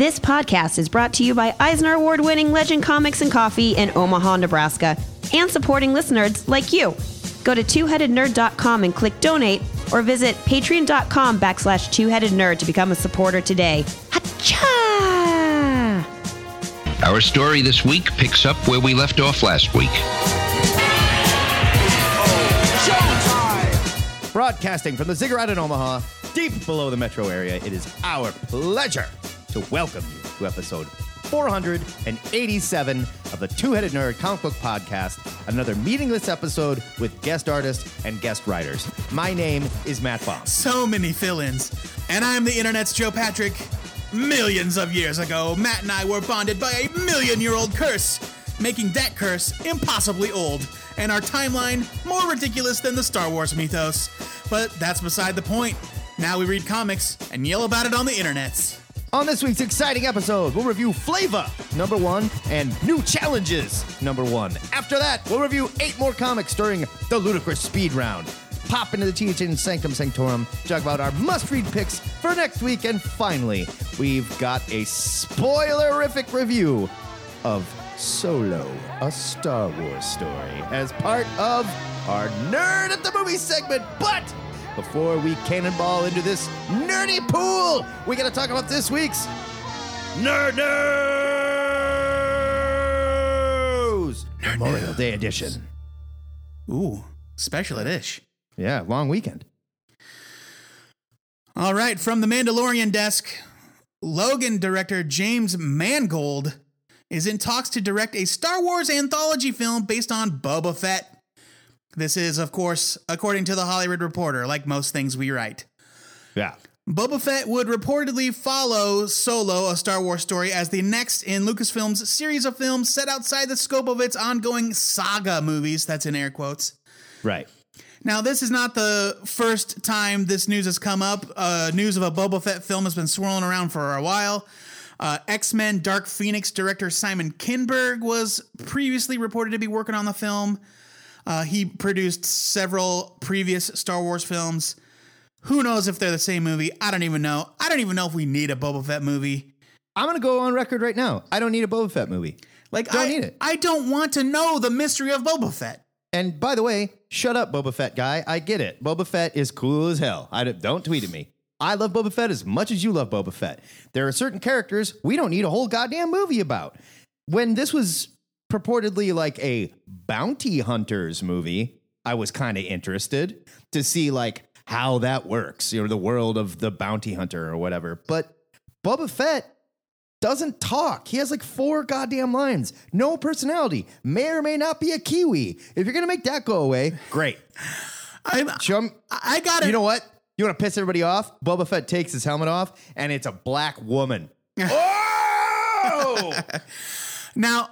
This podcast is brought to you by Eisner Award winning Legend Comics and Coffee in Omaha, Nebraska, and supporting listeners like you. Go to twoheadednerd.com and click donate, or visit patreon.com backslash twoheadednerd to become a supporter today. Hacha! Our story this week picks up where we left off last week. Broadcasting from the Ziggurat in Omaha, deep below the metro area, it is our pleasure to welcome you to episode 487 of the Two Headed Nerd Comic Book Podcast, another meaningless episode with guest artists and guest writers. My name is Matt Baum. so many fill-ins. And I'm the internet's Joe Patrick. Millions of years ago, Matt and I were bonded by a million-year-old curse, making that curse impossibly old, and our timeline more ridiculous than the Star Wars mythos. But that's beside the point. Now we read comics and yell about it on the internets. On this week's exciting episode, we'll review Flavor, number one, and New Challengers, number one. After that, we'll review eight more comics during the Ludicrous Speed Round. Pop into the THN Sanctum Sanctorum, talk about our must read picks for next week, and finally, we've got a spoilerific review of Solo, a Star Wars story, as part of our Nerd at the Movie segment. But before we cannonball into this nerdy pool, we got to talk about this week's Nerd News! Memorial Day edition. Ooh, special edition. Yeah, long weekend. All right, from the Mandalorian desk, Logan director James Mangold is in talks to direct a Star Wars anthology film based on Boba Fett. This is, of course, according to the Hollywood Reporter, like most things we write. Yeah. Boba Fett would reportedly follow Solo, a Star Wars story, as the next in Lucasfilm's series of films set outside the scope of its ongoing saga movies. That's in air quotes. Right. Now, this is not the first time this news has come up. Uh, news of a Boba Fett film has been swirling around for a while. Uh, X Men Dark Phoenix director Simon Kinberg was previously reported to be working on the film. Uh, he produced several previous Star Wars films. Who knows if they're the same movie? I don't even know. I don't even know if we need a Boba Fett movie. I'm going to go on record right now. I don't need a Boba Fett movie. Like, Don't I, need it. I don't want to know the mystery of Boba Fett. And by the way, shut up, Boba Fett guy. I get it. Boba Fett is cool as hell. I don't, don't tweet at me. I love Boba Fett as much as you love Boba Fett. There are certain characters we don't need a whole goddamn movie about. When this was purportedly like a bounty hunters movie, I was kind of interested to see like how that works, you know, the world of the bounty hunter or whatever. But Boba Fett doesn't talk. He has like four goddamn lines. No personality. May or may not be a Kiwi. If you're gonna make that go away, great. I'm, 'em- I got it. You know what? You want to piss everybody off? Boba Fett takes his helmet off, and it's a black woman. oh! Now,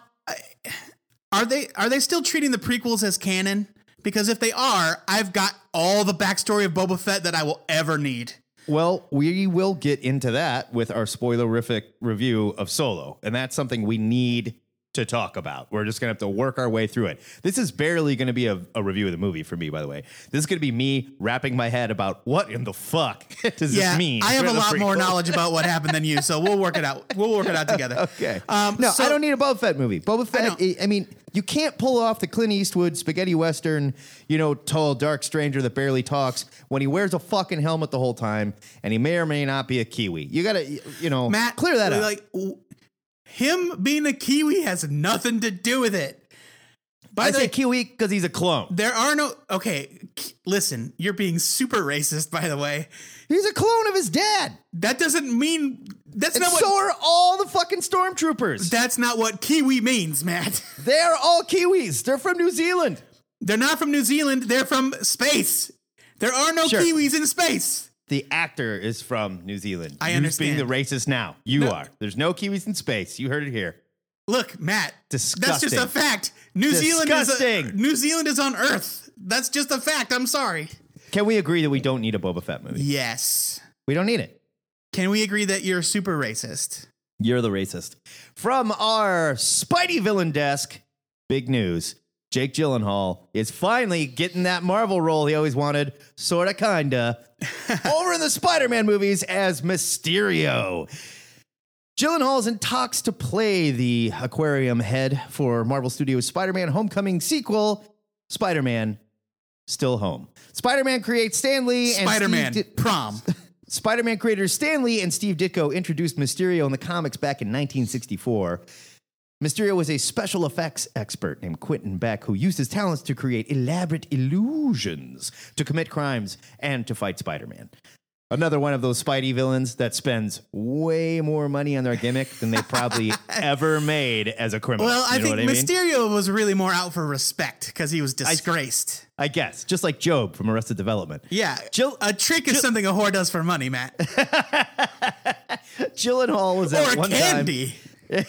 are they are they still treating the prequels as canon? Because if they are, I've got all the backstory of Boba Fett that I will ever need. well, we will get into that with our spoilerific review of Solo, and that's something we need to talk about. We're just gonna have to work our way through it. This is barely gonna be a, a review of the movie for me, by the way. This is gonna be me wrapping my head about what in the fuck does yeah, this mean? I have a lot more knowledge about what happened than you, so we'll work it out. We'll work it out together. Okay. Um, no, so- I don't need a Boba Fett movie. Boba Fett. I, I mean, you can't pull off the Clint Eastwood spaghetti western, you know, tall dark stranger that barely talks when he wears a fucking helmet the whole time, and he may or may not be a Kiwi. You gotta, you know, Matt, clear that up. Like him being a Kiwi has nothing to do with it. By I the say Kiwi because he's a clone. there are no. Okay, k- listen, you're being super racist. By the way, He's a clone of his dad. that doesn't mean that's And not what. so are all the fucking stormtroopers. that's not what Kiwi means, Matt. They're all Kiwis. They're from New Zealand. They're not from New Zealand. They're from space. There are no Sure. Kiwis in space. The actor is from New Zealand. I Who's understand. being the racist now? You No. are. There's no Kiwis in space. You heard it here. Look, Matt. Disgusting. That's Disgusting. just a fact. New Zealand is a, Disgusting. New Zealand is on Earth. That's just a fact. I'm sorry. Can we agree that we don't need a Boba Fett movie? Yes. We don't need it. Can we agree that you're super racist? You're the racist. From our Spidey villain desk, big news. Jake Gyllenhaal is finally getting that Marvel role he always wanted, sorta, kinda, over in the Spider Man movies as Mysterio. Gyllenhaal's in talks to play the aquarium head for Marvel Studios' Spider Man Homecoming sequel, Spider Man Still Home. Spider Man creates Stan Lee and Spider Man Di- prom. Spider Man creators Stan Lee and Steve Ditko introduced Mysterio in the comics back in 1964. Mysterio was a special effects expert named Quentin Beck who used his talents to create elaborate illusions to commit crimes and to fight Spider Man. Another one of those Spidey villains that spends way more money on their gimmick than they probably ever made as a criminal. Well, I You know think what I mean? Mysterio was really more out for respect because he was disgraced. I guess, just like Gob from Arrested Development. yeah, Jill- a trick is something a whore does for money, Matt, Gyllenhaal was at or one candy. time.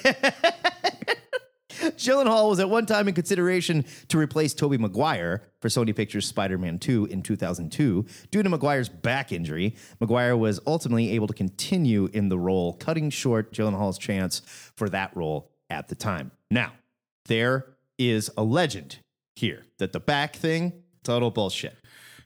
Gyllenhaal was at one time in consideration to replace Tobey Maguire for Sony Pictures Spider-Man 2 in 2002. Due to Maguire's back injury, Maguire was ultimately able to continue in the role, cutting short Gyllenhaal's chance for that role at the time. Now, there is a legend here that the back thing, total bullshit.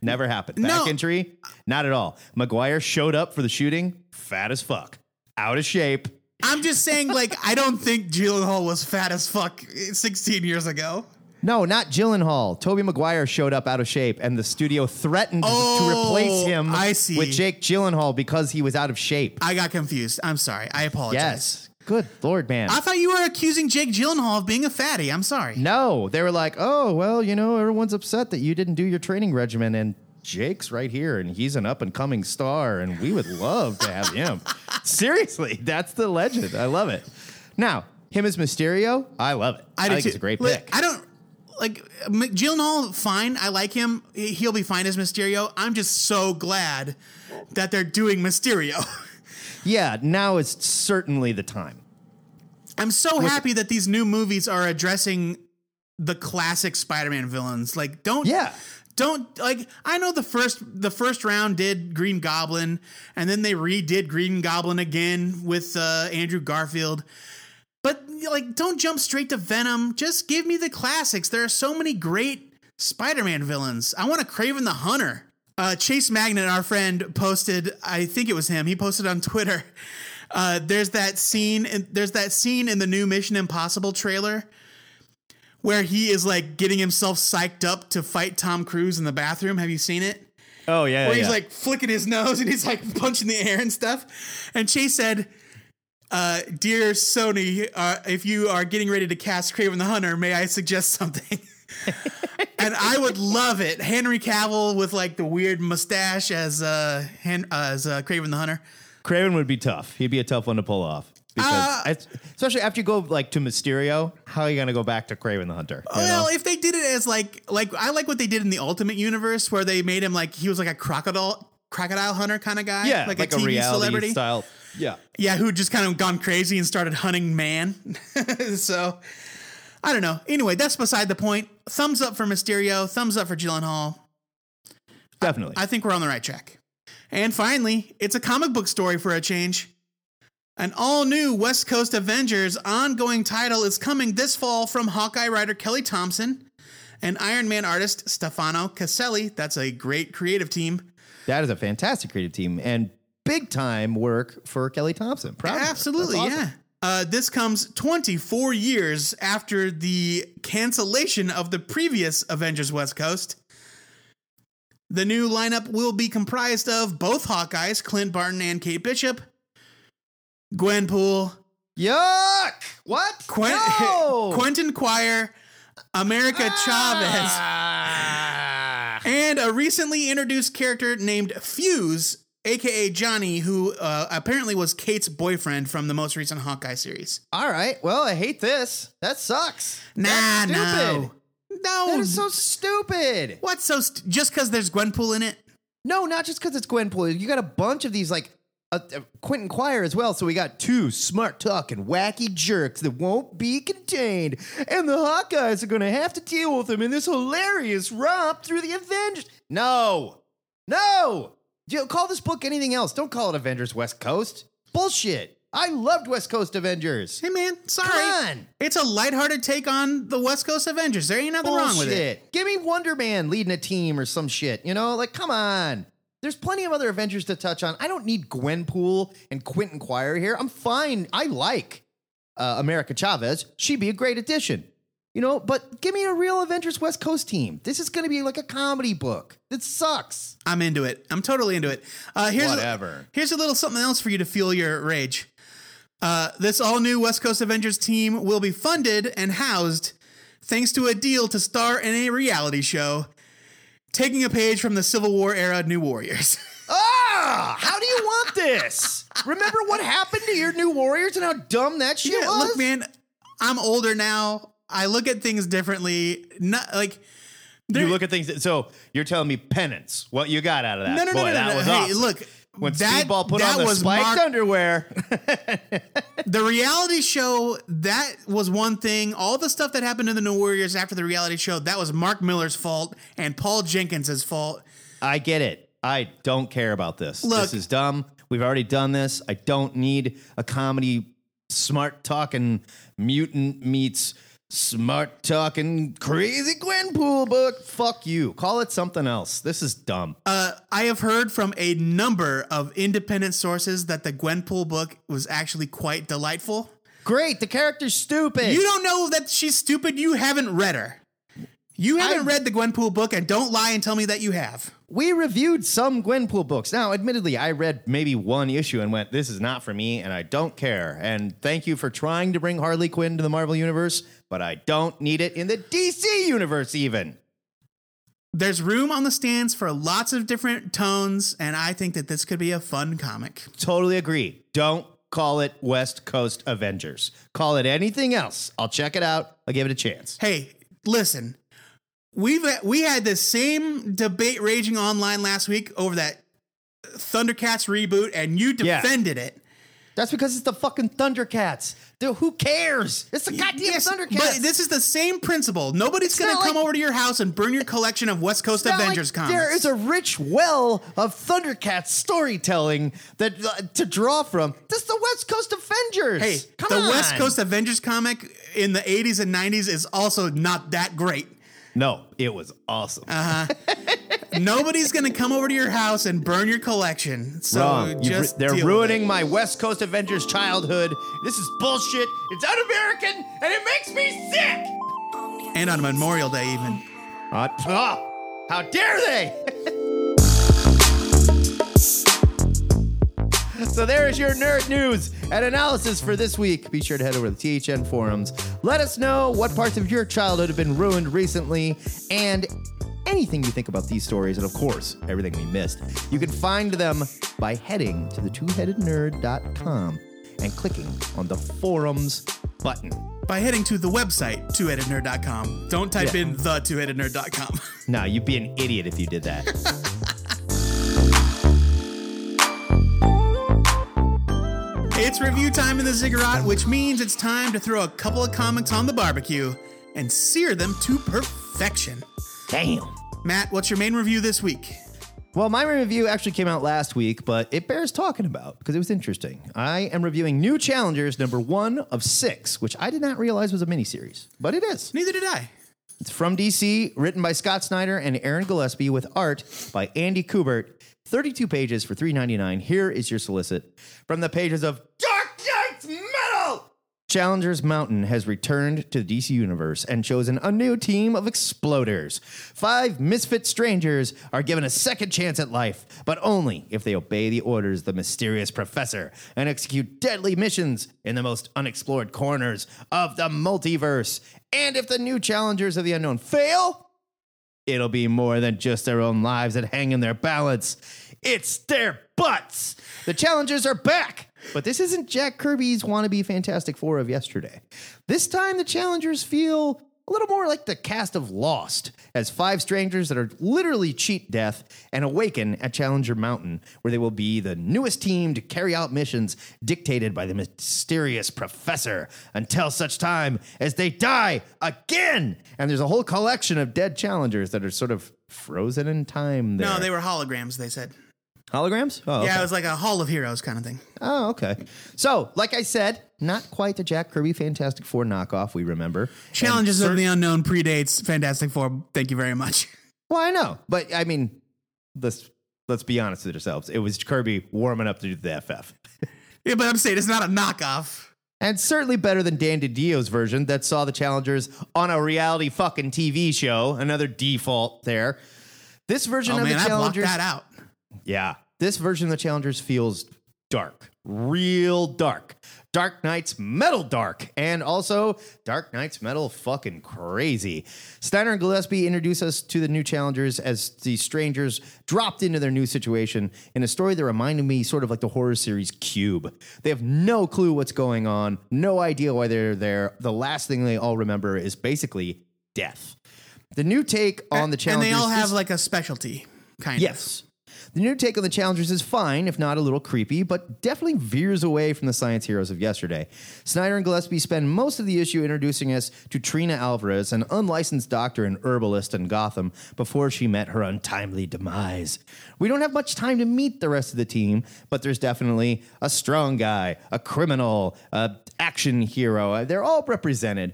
Never happened. Back No. injury, not at all. Maguire showed up for the shooting, fat as fuck, out of shape. I'm just saying, like, I don't think Gyllenhaal was fat as fuck 16 years ago. No, not Gyllenhaal. Tobey Maguire showed up out of shape, and the studio threatened to Oh, replace him I see. with Jake Gyllenhaal because he was out of shape. I got confused. I'm sorry. I apologize. yes. Good Lord, man. I thought you were accusing Jake Gyllenhaal of being a fatty. I'm sorry. no, they were like, oh, well, you know, everyone's upset that you didn't do your training regimen, and Jake's right here, and he's an up and coming star, and we would love to have him. Seriously, that's the legend. I love it. Now, him as Mysterio, I love it. I, do think too. it's a great Li- pick. I don't like Gyllenhaal. Fine, I like him. He- He'll be fine as Mysterio. I'm just so glad that they're doing Mysterio. yeah, now is certainly the time. I'm so happy that these new movies are addressing the classic Spider-Man villains. Like, don't Yeah. Don't like. I know the first the first round did Green Goblin, and then they redid Green Goblin again with uh, Andrew Garfield. But like, don't jump straight to Venom. Just give me the classics. There are so many great Spider-Man villains. I want a Kraven the Hunter. Uh, Chase Magnett, our friend, posted. I think it was him. He posted on Twitter. Uh, there's that scene. In, there's that scene in the new Mission Impossible trailer where he is like getting himself psyched up to fight Tom Cruise in the bathroom. Have you seen it? Oh, yeah. Where he's yeah. like flicking his nose and he's like punching the air and stuff. And Chase said, uh, "Dear Sony, uh, if you are getting ready to cast Kraven the Hunter, may I suggest something?" and I would love it. Henry Cavill with like the weird mustache as uh, Hen- uh as uh, Kraven the Hunter. Kraven would be tough. He'd be a tough one to pull off. Because Uh, I- especially after you go like to Mysterio, how are you gonna go back to Kraven the Hunter? Well, know? if they did it as like like I like what they did in the Ultimate Universe, where they made him like he was like a crocodile crocodile hunter kind of guy, yeah, like, like, a TV reality celebrity, style. Yeah, yeah, who just kind of gone crazy and started hunting man. so I don't know. Anyway, that's beside the point. Thumbs up for Mysterio. Thumbs up for Gyllenhaal. definitely. I think we're on the right track. And finally, it's a comic book story for a change. An all new West Coast Avengers ongoing title is coming this fall from Hawkeye writer Kelly Thompson and Iron Man artist Stefano Caselli. That's a great creative team. that is a fantastic creative team and big time work for Kelly Thompson. Proud. Absolutely, awesome. yeah. Uh, this comes 24 years after the cancellation of the previous Avengers West Coast. The new lineup will be comprised of both Hawkeyes, Clint Barton and Kate Bishop, Gwenpool, Yuck! What? Quen- no! Quentin Quire, America Chavez, Ah! and a recently introduced character named Fuse, aka Johnny, who uh, apparently was Kate's boyfriend from the most recent Hawkeye series. All right. Well, I hate this. That sucks. Nah, That's no, stupid. no. That is so stupid. What's so st- just because there's Gwenpool in it? No, not just because it's Gwenpool. You got a bunch of these like Quentin Quire as well. So we got two smart talking wacky jerks that won't be contained, and the Hawkeyes are going to have to deal with them in this hilarious romp through the Avengers. No, no. You call this book anything else. Don't call it Avengers West Coast. Bullshit. I loved West Coast Avengers. Hey man, sorry. Come on. It's a lighthearted take on the West Coast Avengers. There ain't nothing wrong with it. Bullshit. Give me Wonder Man leading a team or some shit. You know, like come on. There's plenty of other Avengers to touch on. I don't need Gwenpool and Quentin Quire here. I'm fine. I like uh, America Chavez. She'd be a great addition. You know, but give me a real Avengers West Coast team. This is going to be like a comedy book. It sucks. I'm into it. I'm totally into it. Uh, here's Whatever. A, here's a little something else for you to fuel your rage. Uh, this all new West Coast Avengers team will be funded and housed thanks to a deal to star in a reality show, taking a page from the Civil War era New Warriors. Ah, how do you want this? Remember what happened to your new Warriors and how dumb that shit yeah, was? look, man, I'm older now. I look at things differently. Not like You look at things. So you're telling me penance? What you got out of that? no, no, no, Boy, no, that no, no. was Hey, awesome. look. When that, Speedball put that on the was spiked Mark, underwear. the reality show that was one thing all the stuff that happened to the new warriors after the reality show that was mark millar's fault and paul jenkins's fault I get it. I don't care about this. Look- this is dumb. We've already done this. I don't need a comedy, smart talking mutant meets smart talking crazy Gwenpool book. Fuck you. Call it something else. This is dumb. uh, i have heard from a number of independent sources that the gwenpool book was actually quite delightful Great. The character's stupid. you don't know that she's stupid you haven't read her you haven't I- read the gwenpool book and don't lie and tell me that you have we reviewed some Gwenpool books. Now, admittedly, I read maybe one issue and went, "This is not for me," and I don't care. And thank you for trying to bring Harley Quinn to the Marvel universe, but I don't need it in the DC universe, even. there's room on the stands for lots of different tones and i think that this could be a fun comic Totally agree. Don't call it West Coast Avengers. Call it anything else. I'll check it out. I'll give it a chance. Hey, listen. We've we had the same debate raging online last week over that Thundercats reboot, and you Yeah. defended it. That's because it's the fucking Thundercats. Dude, who cares? It's the goddamn Yes, Thundercats. but this is the same principle. Nobody's going to come like- over to your house and burn your collection of West Coast not like Avengers comics. There is a rich well of Thundercats storytelling that uh, to draw from. This is the West Coast Avengers. hey, come the on. West Coast Avengers comic in the 80s and 90s is also not that great. No, it was awesome. Nobody's going to come over to your house and burn your collection. So Wrong. You've just they're ruining my West Coast Avengers childhood. This is bullshit. It's un-American, and it makes me sick. and on Memorial Day even. Uh, ah, how dare they? so there is your nerd news and analysis for this week. Be sure to head over to the THN forums. Let us know what parts of your childhood have been ruined recently and anything you think about these stories, and of course, everything we missed. You can find them by heading to the twoheadednerd.com and clicking on the forums button. by heading to the website, twoheadednerd.com. Don't type Yeah. in the twoheadednerd.com. No, you'd be an idiot if you did that. it's review time in the ziggurat, which means it's time to throw a couple of comics on the barbecue and sear them to perfection. Damn. Matt, what's your main review this week? Well, my review actually came out last week, but it bears talking about because it was interesting. I am reviewing New Challengers number one of six, which I did not realize was a miniseries, but it is. Neither did I. It's from DC, written by Scott Snyder and Aaron Gillespie, with art by Andy Kubert. 32 pages for $3.99. Here is your solicit from the pages of. Challengers Mountain has returned to the DC universe and chosen a new team of exploders. Five misfit strangers are given a second chance at life, but only if they obey the orders of the mysterious professor and execute deadly missions in the most unexplored corners of the multiverse. And if the new challengers of the unknown fail, it'll be more than just their own lives that hang in their balance. It's their butts. The challengers are back. But this isn't Jack Kirby's wannabe Fantastic Four of yesterday. This time, the challengers feel a little more like the cast of Lost, as five strangers that are literally cheat death and awaken at Challenger Mountain, where they will be the newest team to carry out missions dictated by the mysterious professor until such time as they die again. And there's a whole collection of dead challengers that are sort of frozen in time there. No, they were holograms, they said. Holograms? Oh, Yeah, okay. it was like a Hall of Heroes kind of thing. Oh, okay. So, like I said, not quite the Jack Kirby Fantastic Four knockoff we remember. Challengers And of the Unknown predates Fantastic Four. Thank you very much. Well, I know, but I mean, this Let's be honest with ourselves. It was Kirby warming up to do the FF. Yeah, but I'm saying it's not a knockoff. And certainly better than Dan DiDio's version that saw the challengers on a reality fucking TV show. Another default there. This version Oh of man, the I blocked that out. Yeah, this version of the challengers feels dark, real dark. Dark Nights metal dark, and also Dark Nights metal fucking crazy. Snyder and Gillespie introduce us to the new challengers as the strangers dropped into their new situation in a story that reminded me sort of like the horror series Cube. They have no clue what's going on, no idea why they're there. The last thing they all remember is basically death. The new take on the challenge. and they all have is- like a specialty, kind of. Yes. The new take on the challengers is fine, if not a little creepy, but definitely veers away from the science heroes of yesterday. Snyder and Gillespie spend most of the issue introducing us to Trina Alvarez, an unlicensed doctor and herbalist in Gotham, before she met her untimely demise. We don't have much time to meet the rest of the team, but there's definitely a strong guy, a criminal, a action hero. They're all represented.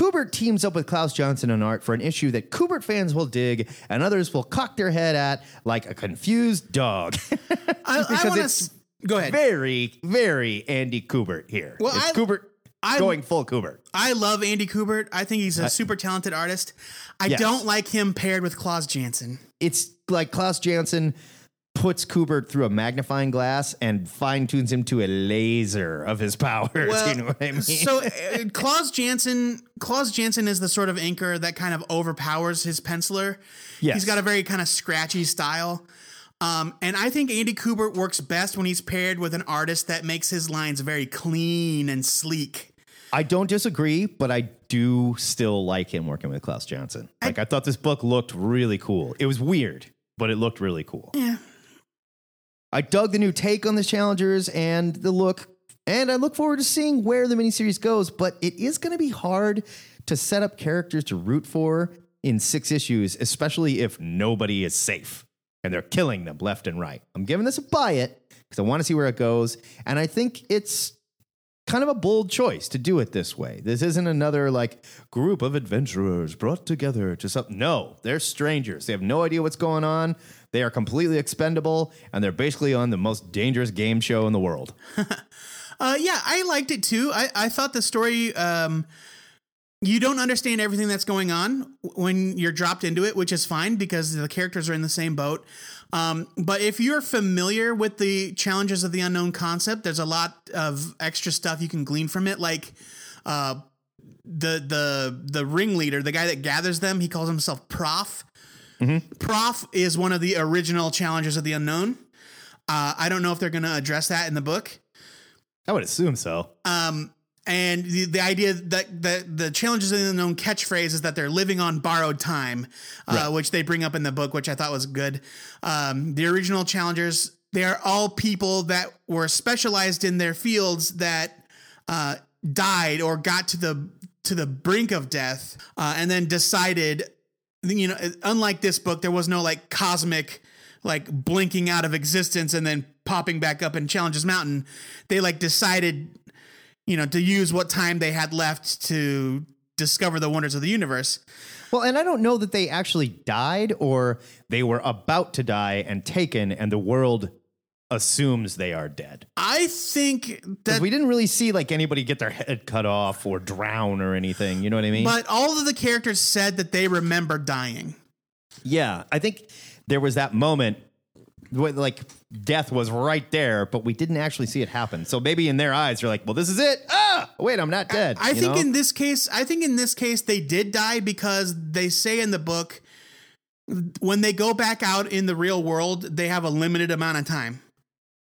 Kubert teams up with Klaus Janson and Art for an issue that Kubert fans will dig and others will cock their head at like a confused dog. I, I Because want it's to go ahead. very, very Andy Kubert here. Well, it's I- Kubert I- going full Kubert. I love Andy Kubert. I think he's a uh, super talented artist. I Yes. don't like him paired with Klaus Janson. It's like Klaus Janson puts Kubert through a magnifying glass and fine tunes him to a laser of his powers. you know what I mean? So uh, Klaus Janson, Klaus Janson is the sort of inker that kind of overpowers his penciler. Yes. He's got a very kind of scratchy style. Um, and I think Andy Kubert works best when he's paired with an artist that makes his lines very clean and sleek. I don't disagree, but I do still like him working with Klaus Janson. Like I thought this book looked really cool. It was weird, but it looked really cool. Yeah. I dug the new take on the challengers and the look, and I look forward to seeing where the miniseries goes. But it is going to be hard to set up characters to root for in six issues, especially if nobody is safe and they're killing them left and right. I'm giving this a buy it because I want to see where it goes, and I think it's kind of a bold choice to do it this way. This isn't another like group of adventurers brought together to something. No, they're strangers. They have no idea what's going on. They are completely expendable, and they're basically on the most dangerous game show in the world. Uh, yeah, I liked it too. I, I thought the story, um, you don't understand everything that's going on when you're dropped into it, which is fine because the characters are in the same boat. Um, but if you're familiar with the challengers of the unknown concept, there's a lot of extra stuff you can glean from it. Like, uh, the the the ringleader, the guy that gathers them, he calls himself Prof. Prof is one of the original challengers of the unknown. Uh, I don't know if they're going to address that in the book. I would assume so. Um, and the, the idea that the, the challengers in the known catchphrase is that they're living on borrowed time, uh, which they bring up in the book, which I thought was good. Um, the original challengers, they are all people that were specialized in their fields that uh, died or got to the to the brink of death, uh, and then decided, you know, unlike this book, there was no like cosmic like blinking out of existence and then popping back up in Challengers Mountain. They like decided, you know, to use what time they had left to discover the wonders of the universe. Well, and I don't know that they actually died or they were about to die and taken, and the world assumes they are dead. I think that, we didn't really see like anybody get their head cut off or drown or anything. You know what I mean? but all of the characters said that they remember dying. Yeah, I think there was that moment where like death was right there, but we didn't actually see it happen. So maybe in their eyes, they're like, "Well, this is it." Ah, wait, I'm not dead. I you think know? in this case, I think in this case they did die because they say in the book when they go back out in the real world, they have a limited amount of time.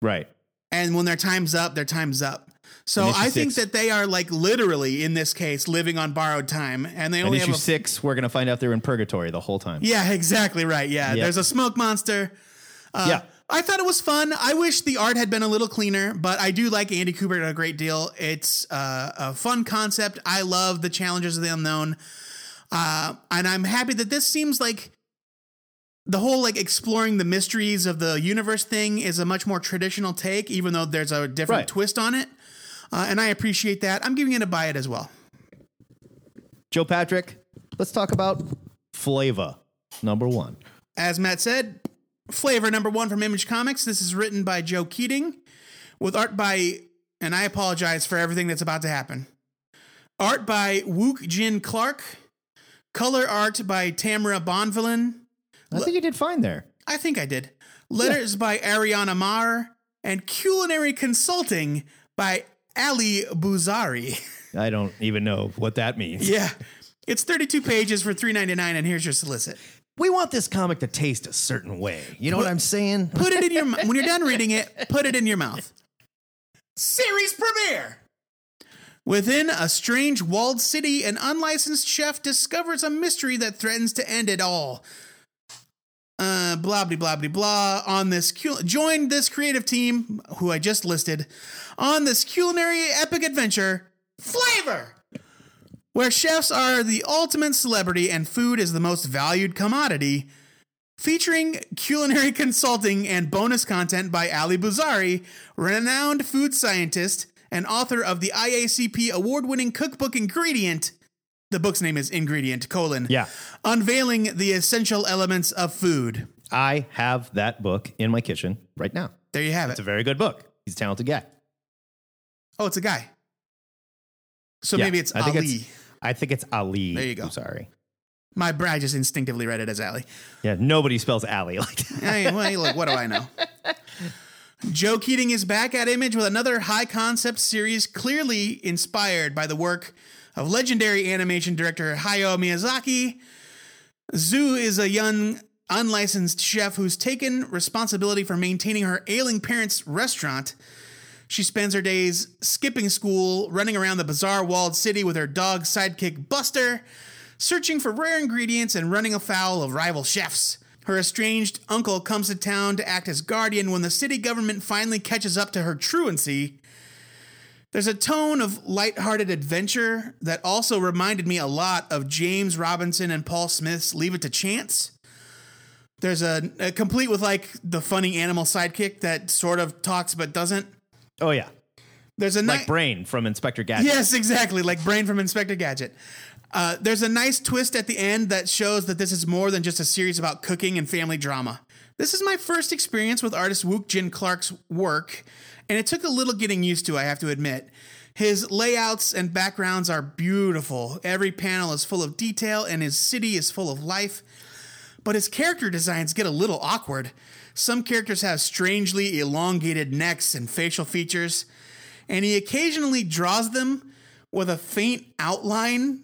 right. and when their time's up, their time's up. So I think that they are like literally in this case living on borrowed time, and they only issue have a, six, we're gonna find out they're in purgatory the whole time. yeah, exactly right. Yeah, Yep. there's a smoke monster. Uh, Yeah. I thought it was fun. I wish the art had been a little cleaner, but I do like Andy Kubert a great deal. It's uh, a fun concept. I love the challengers of the unknown, uh, and I'm happy that this seems like the whole like exploring the mysteries of the universe thing is a much more traditional take, even though there's a different Right. twist on it. Uh, and I appreciate that. I'm giving it a buy it as well. Joe Patrick, let's talk about Flavor number one. As Matt said, Flavor number one from Image Comics. This is written by Joe Keatinge with art by, and I apologize for everything that's about to happen. Art by Wook Jin Clark. Color art by Tamara Bonvillain. I think you did fine there. I think I did. Letters by Ariana Maher. And culinary consulting by Ali Bouzari. I don't even know what that means. yeah. It's 32 pages for $3.99, and here's your solicit. We want this comic to taste a certain way. You know what I'm saying? Put it in your mouth. When you're done reading it, put it in your mouth. Series premiere. Within a strange walled city, an unlicensed chef discovers a mystery that threatens to end it all. Uh, blah blah blah blah blah. On this, cul- join this creative team, who I just listed, on this culinary epic adventure, Flavor, where chefs are the ultimate celebrity and food is the most valued commodity featuring culinary consulting and bonus content by Ali Bouzari, renowned food scientist and author of the IACP award-winning cookbook Ingredient. The book's name is Ingredient: colon. Yeah. Unveiling the essential elements of food. I have that book in my kitchen right now. There you have it. It's a very good book. He's a talented guy. Oh, it's a guy. So Yeah, maybe it's I think Ali. It's, I think it's Ali. There you go. I'm sorry. My bra just instinctively read it as Ali. Yeah, nobody spells Ali like that. I, well, look, what do I know? Joe Keatinge is back at Image with another high concept series, clearly inspired by the work of legendary animation director Hayao Miyazaki. Zu is a young, unlicensed chef who's taken responsibility for maintaining her ailing parents' restaurant. She spends her days skipping school, running around the bizarre walled city with her dog sidekick Buster, searching for rare ingredients and running afoul of rival chefs. Her estranged uncle comes to town to act as guardian when the city government finally catches up to her truancy. There's a tone of lighthearted adventure that also reminded me a lot of James Robinson and Paul Smith's Leave It to Chance. There's a, a complete with like the funny animal sidekick that sort of talks but doesn't. Oh yeah, There's a like Brain from Inspector Gadget. Yes, exactly, like Brain from Inspector Gadget. Uh, there's a nice twist at the end that shows that this is more than just a series about cooking and family drama. This is my first experience with artist Wook Jin Clark's work, and it took a little getting used to, I have to admit. His layouts and backgrounds are beautiful. Every panel is full of detail, and his city is full of life. But his character designs get a little awkward. Some characters have strangely elongated necks and facial features, and he occasionally draws them with a faint outline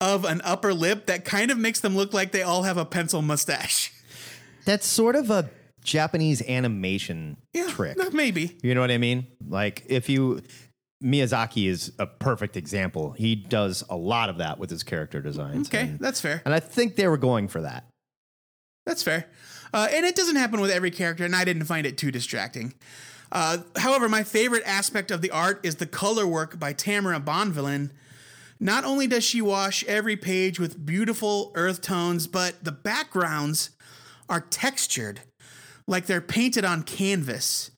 of an upper lip that kind of makes them look like they all have a pencil mustache. That's sort of a Japanese animation trick. Maybe. You know what I mean? Like if you Miyazaki is a perfect example. He does a lot of that with his character designs. Okay, And, that's fair. and I think they were going for that. That's fair. Uh, and it doesn't happen with every character, and I didn't find it too distracting. Uh, however, my favorite aspect of the art is the color work by Tamara Bonvillain. Not only does she wash every page with beautiful earth tones, but the backgrounds are textured, like they're painted on canvas.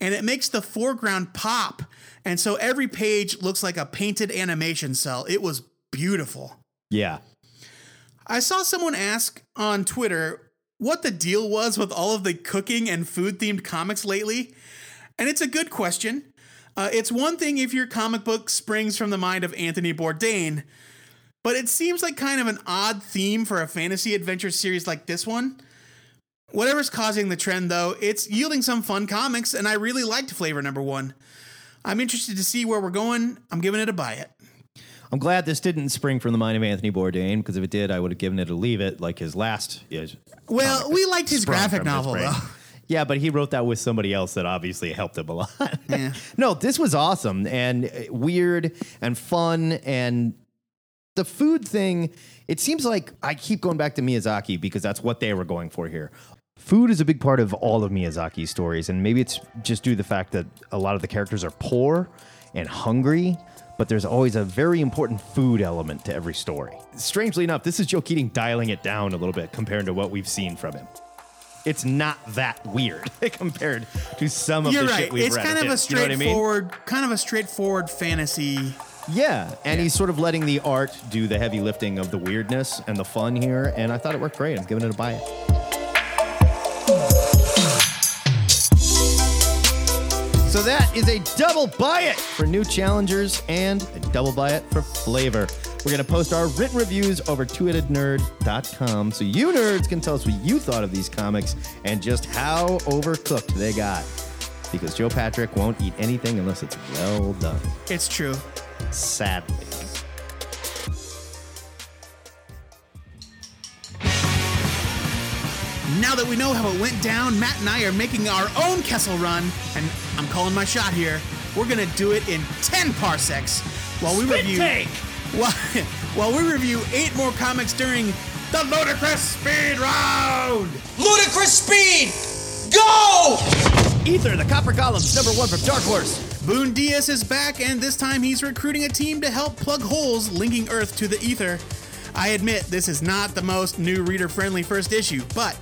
And it makes the foreground pop. And so every page looks like a painted animation cell. It was beautiful. Yeah. I saw someone ask on Twitter what the deal was with all of the cooking and food themed comics lately. And it's a good question. Uh, it's one thing if your comic book springs from the mind of Anthony Bourdain, but it seems like kind of an odd theme for a fantasy adventure series like this one. Whatever's causing the trend, though, it's yielding some fun comics, and I really liked Flavor Number One. I'm interested to see where we're going. I'm giving it a buy it. I'm glad this didn't spring from the mind of Anthony Bourdain because if it did, I would have given it a leave it like his last. uh, Well, we liked his graphic from his novel, though. Yeah, but he wrote that with somebody else that obviously helped him a lot. Yeah. no, this was awesome and uh, weird and fun and the food thing. It seems like I keep going back to Miyazaki because that's what they were going for here. Food is a big part of all of Miyazaki's stories, and maybe it's just due to the fact that a lot of the characters are poor and hungry, but there's always a very important food element to every story. Strangely enough, this is Joe Keatinge dialing it down a little bit compared to what we've seen from him. It's not that weird compared to some of You're the right. shit we've It's read. kind of a his. You know I mean? straightforward, kind of a straightforward fantasy. Yeah, and he's sort of letting the art do the heavy lifting of the weirdness and the fun here, and I thought it worked great. I'm giving it a buy it. So that is a double buy it for new challengers and a double buy it for flavor. We're going to post our written reviews over twoheadednerd.com so you nerds can tell us what you thought of these comics and just how overcooked they got. Because Joe Patrick won't eat anything unless it's well done. It's true. Sadly. Now that we know how it went down, Matt and I are making our own Kessel run, and I'm calling my shot here. We're gonna do it in 10 parsecs while we review While, while we review eight more comics during the Ludicrous Speed Round. Ludicrous speed! Go! Ether, the Copper Columns, number one from Dark Horse. Boone Dias is back, and this time he's recruiting a team to help plug holes linking Earth to the ether. I admit this is not the most new reader friendly first issue, but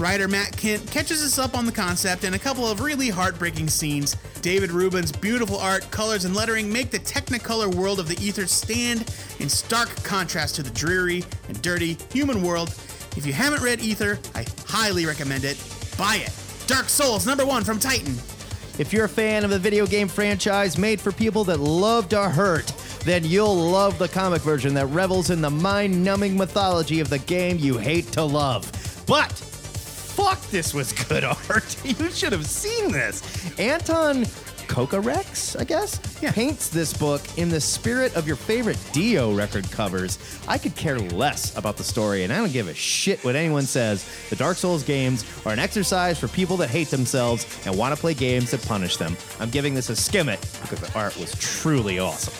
writer Matt Kindt catches us up on the concept and a couple of really heartbreaking scenes. David Rubin's beautiful art, colors, and lettering make the Technicolor world of the ether stand in stark contrast to the dreary and dirty human world. If you haven't read Ether, I highly recommend it. Buy it. Dark Souls, number one from Titan. If you're a fan of the video game franchise made for people that love to hurt, then you'll love the comic version that revels in the mind numbing mythology of the game you hate to love. But fuck, this was good art. You should have seen this. Anton Kokarev, I guess, Yeah. paints this book in the spirit of your favorite Dio record covers. I could care less about the story, and I don't give a shit what anyone says. The Dark Souls games are an exercise for people that hate themselves and want to play games that punish them. I'm giving this a skim it because the art was truly awesome.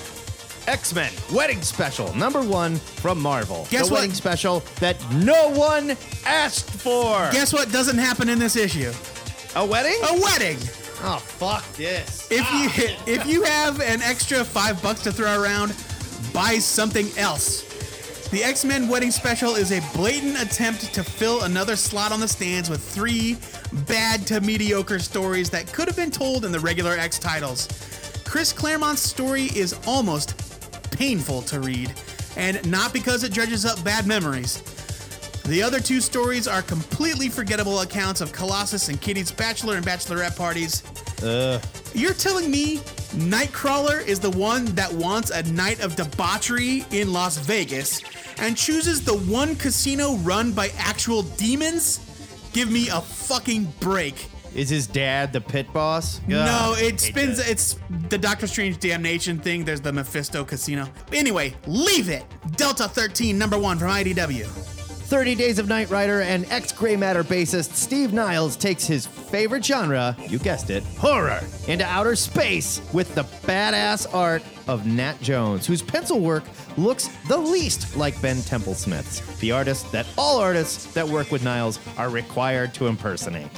X Men Wedding Special, number one from Marvel. Guess the what? wedding special that no one asked for. Guess what doesn't happen in this issue? a wedding? A wedding. Oh, fuck this. If you ah. if you have an extra five bucks to throw around, buy something else. The X Men Wedding Special is a blatant attempt to fill another slot on the stands with three bad to mediocre stories that could have been told in the regular X titles. Chris Claremont's story is almost painful to read, and not because it dredges up bad memories. The other two stories are completely forgettable accounts of Colossus and Kitty's bachelor and bachelorette parties. You're telling me Nightcrawler is the one that wants a night of debauchery in Las Vegas and chooses the one casino run by actual demons? Give me a fucking break. Is his dad the pit boss? No, God, I it hate spins. this. It's the Doctor Strange damnation thing. There's the Mephisto casino. Anyway, leave it. Delta 13, number one from IDW. 30 Days of Night Rider and ex Grey Matter bassist Steve Niles takes his favorite genre, you guessed it, horror, into outer space with the badass art of Nat Jones, whose pencil work looks the least like Ben Templesmith's, the artist that all artists that work with Niles are required to impersonate.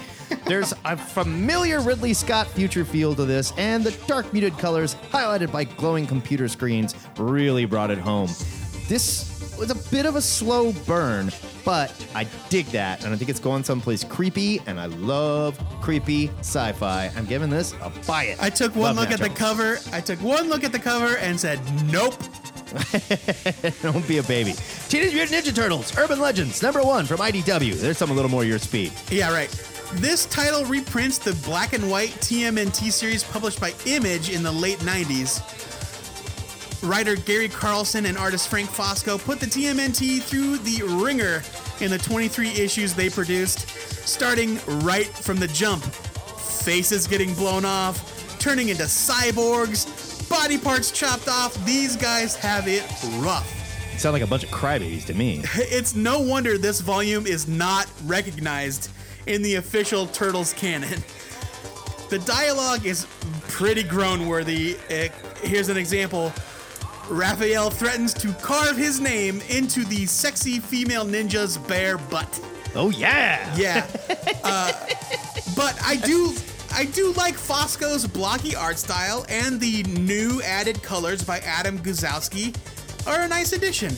There's a familiar Ridley Scott future feel to this, and the dark muted colors, highlighted by glowing computer screens, really brought it home. This was a bit of a slow burn, but I dig that, and I think it's going someplace creepy, and I love creepy sci-fi. I'm giving this a buy it. I took one Love look at the cover. I took one look at the cover and said, nope. Don't be a baby. Teenage Mutant Ninja Turtles, Urban Legends, number one from IDW. There's something a little more your speed. Yeah, right. This title reprints the black and white TMNT series published by Image in the late 90s. Writer Gary Carlson and artist Frank Fosco put the TMNT through the ringer in the 23 issues they produced, starting right from the jump. Faces getting blown off, turning into cyborgs, body parts chopped off. These guys have it rough. Sound like a bunch of crybabies to me. It's no wonder this volume is not recognized in the official Turtles canon. The dialogue is pretty groan worthy. here's an example Raphael threatens to carve his name into the sexy female ninja's bare butt. Oh yeah. Yeah. Uh, but I do. I do like Fosco's blocky art style, and the new added colors by Adam Guzowski are a nice addition.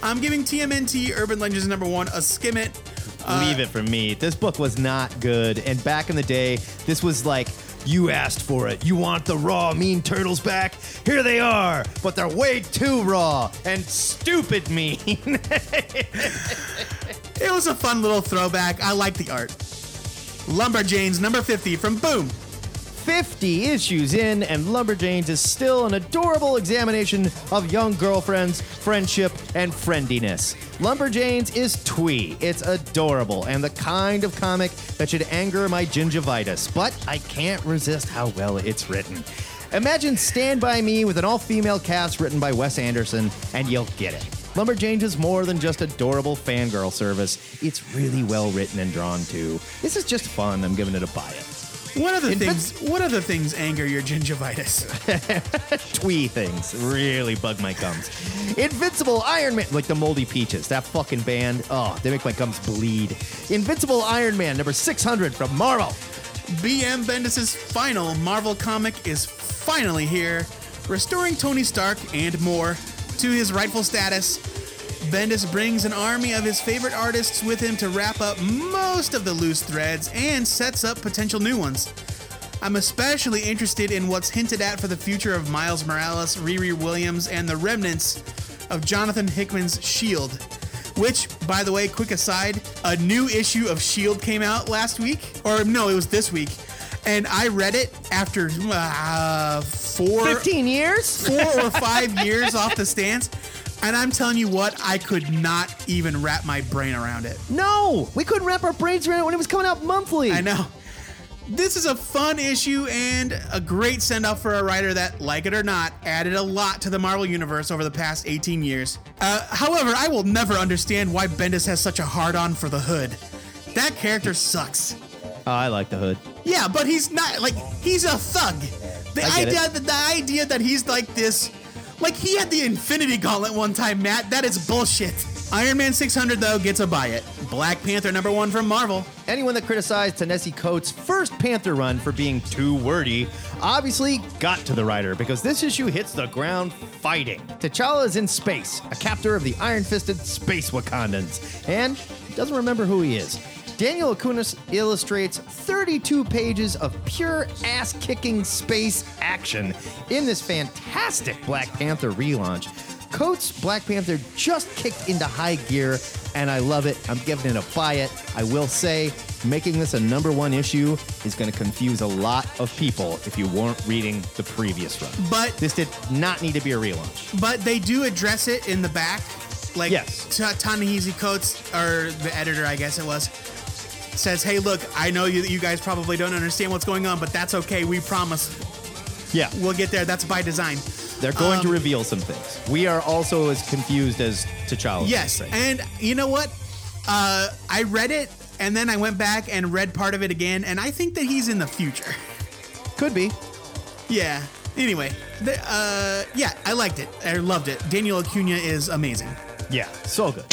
I'm giving TMNT Urban Legends number one a skim it. Leave it for me. This book was not good. And back in the day, this was like, you asked for it. You want the raw, mean turtles back? Here they are. But they're way too raw and stupid mean. It was a fun little throwback. I like the art. Lumberjanes number 50 from Boom. 50 issues in, and Lumberjanes is still an adorable examination of young girlfriends, friendship, and friendiness. Lumberjanes is twee. It's adorable and the kind of comic that should anger my gingivitis, but I can't resist how well it's written. Imagine Stand By Me with an all female cast written by Wes Anderson, and you'll get it. Lumberjanes is more than just adorable fangirl service. It's really well written and drawn too. This is just fun. I'm giving it a buy it. What other things? What other things anger your gingivitis? twee things really bug my gums. Invincible Iron Man, like the Moldy Peaches, that fucking band. Oh, they make my gums bleed. Invincible Iron Man, number 600 from Marvel. BM Bendis' final Marvel comic is finally here, restoring Tony Stark and more to his rightful status. Bendis brings an army of his favorite artists with him to wrap up most of the loose threads and sets up potential new ones. I'm especially interested in what's hinted at for the future of Miles Morales, Riri Williams, and the remnants of Jonathan Hickman's S.H.I.E.L.D. Which, by the way, quick aside, a new issue of S.H.I.E.L.D. came out last week. Or no, it was this week. And I read it after uh, four, 15 years? four or five years off the stands. And I'm telling you what, I could not even wrap my brain around it. No, we couldn't wrap our brains around it when it was coming out monthly. I know. This is a fun issue and a great send off for a writer that, like it or not, added a lot to the Marvel Universe over the past 18 years. Uh, however, I will never understand why Bendis has such a hard on for the Hood. That character sucks. Oh, I like the hood. Yeah, but he's not like he's a thug. The idea that the idea that he's like this like he had the Infinity Gauntlet one time, Matt. That is bullshit. Iron Man 600 though gets a buy it. Black Panther number 1 from Marvel. Anyone that criticized Ta-Nehisi Coates' first Panther run for being too wordy obviously got to the writer because this issue hits the ground fighting. T'Challa is in space, a captor of the iron fisted space Wakandans, and doesn't remember who he is. Daniel Acunas illustrates 32 pages of pure ass kicking space action in this fantastic Black Panther relaunch. Coates Black Panther just kicked into high gear, and I love it. I'm giving it a buy it. I will say, making this a number one issue is going to confuse a lot of people if you weren't reading the previous run. But This did not need to be a relaunch. But they do address it in the back. Like Yes. Ta- Ta-Nehisi Coates, or the editor, I guess it was, says, "Hey, look, I know you, you guys probably don't understand what's going on, but that's okay. We promise Yeah, we'll get there. That's by design." they're going to Um, reveal some things. We are also as confused as T'Challa. Yes, and you know what? Uh, I read it, and then I went back and read part of it again, and I think that he's in the future. could be. yeah. Anyway, the, uh, yeah, I liked it. I loved it. Daniel Acuna is amazing. Yeah, so good.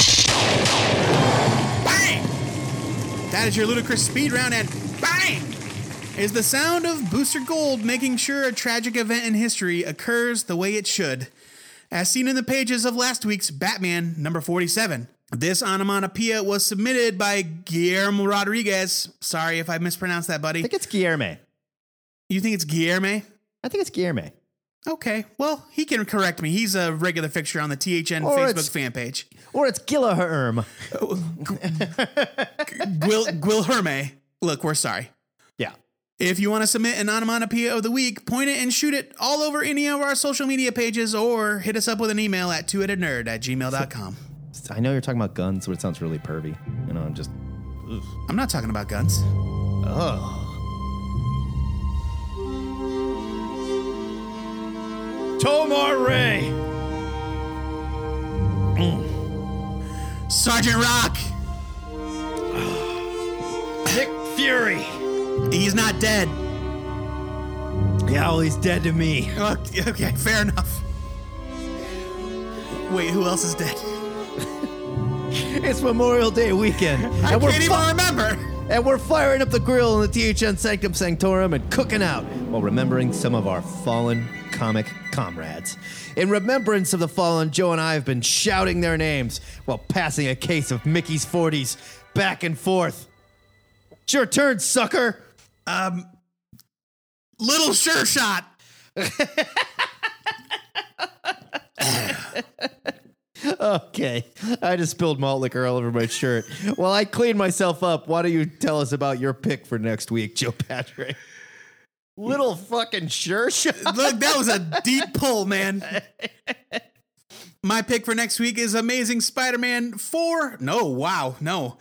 That is your ludicrous speed round, and bang! Is the sound of Booster Gold making sure a tragic event in history occurs the way it should, as seen in the pages of last week's Batman number 47. This onomatopoeia was submitted by Guillermo Rodriguez. Sorry if I mispronounced that, buddy. I think it's Guillermo. You think it's Guillermo? I think it's Guillermo. Okay, well, he can correct me. He's a regular fixture on the THN Or Facebook fan page. Or it's Gillaherm. Gwil. Look, we're sorry. Yeah. If you want to submit an onomatopoeia of the week, point it and shoot it all over any of our social media pages or hit us up with an email at two-headednerd at gmail.com. I know you're talking about guns, but it sounds really pervy. You know, I'm just. I'm not talking about guns. Oh. Tomar-Re. Mm. Sergeant Rock, Nick Fury. he's not dead. Yeah, well, he's dead to me. Okay, okay, fair enough. Wait, who else is dead? It's Memorial Day weekend. I and can't even fi- remember. And we're firing up the grill in the THN Sanctum Sanctorum and cooking out while remembering some of our fallen comic comrades. In remembrance of the fallen, Joe and I have been shouting their names while passing a case of Mickey's 40s back and forth. It's your turn, sucker. Um, Little sure shot. Okay, I just spilled malt liquor all over my shirt. While I clean myself up, why don't you tell us about your pick for next week, Joe Patrick? Little fucking sure shot. Look, that was a deep pull, man. My pick for next week is Amazing Spider-Man 4. No, wow, no.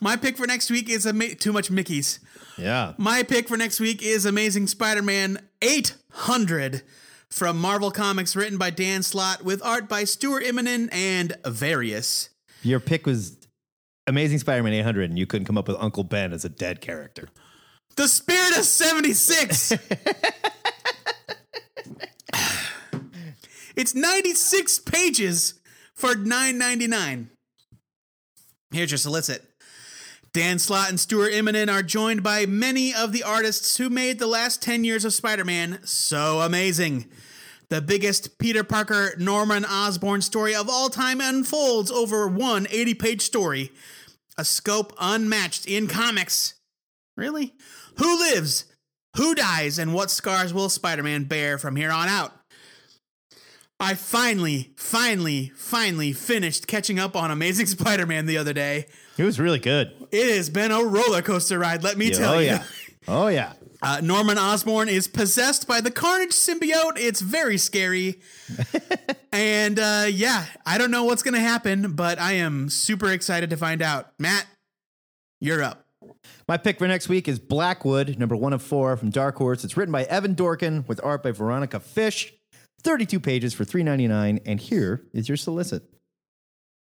My pick for next week is ama- too much Mickey's. Yeah. My pick for next week is Amazing Spider-Man 800 from Marvel Comics, written by Dan Slott with art by Stuart Immonen and various. Your pick was Amazing Spider-Man 800, and you couldn't come up with Uncle Ben as a dead character. The Spirit of 76. it's 96 pages for 9.99. Here's your solicit. Dan Slott and Stuart Immonen are joined by many of the artists who made the last 10 years of Spider-Man so amazing. The biggest Peter Parker Norman Osborn story of all time unfolds over one 80-page story, a scope unmatched in comics. Really? Who lives? Who dies? And what scars will Spider Man bear from here on out? I finally, finally, finally finished catching up on Amazing Spider Man the other day. It was really good. It has been a roller coaster ride, let me tell you. oh you. yeah. Oh yeah. Uh, Norman Osborn is possessed by the Carnage symbiote. It's very scary. and uh, yeah, I don't know what's going to happen, but I am super excited to find out. Matt, you're up. My pick for next week is Blackwood, number one of four from Dark Horse. It's written by Evan Dorkin with art by Veronica Fish. 32 pages for $3.99. And here is your solicit.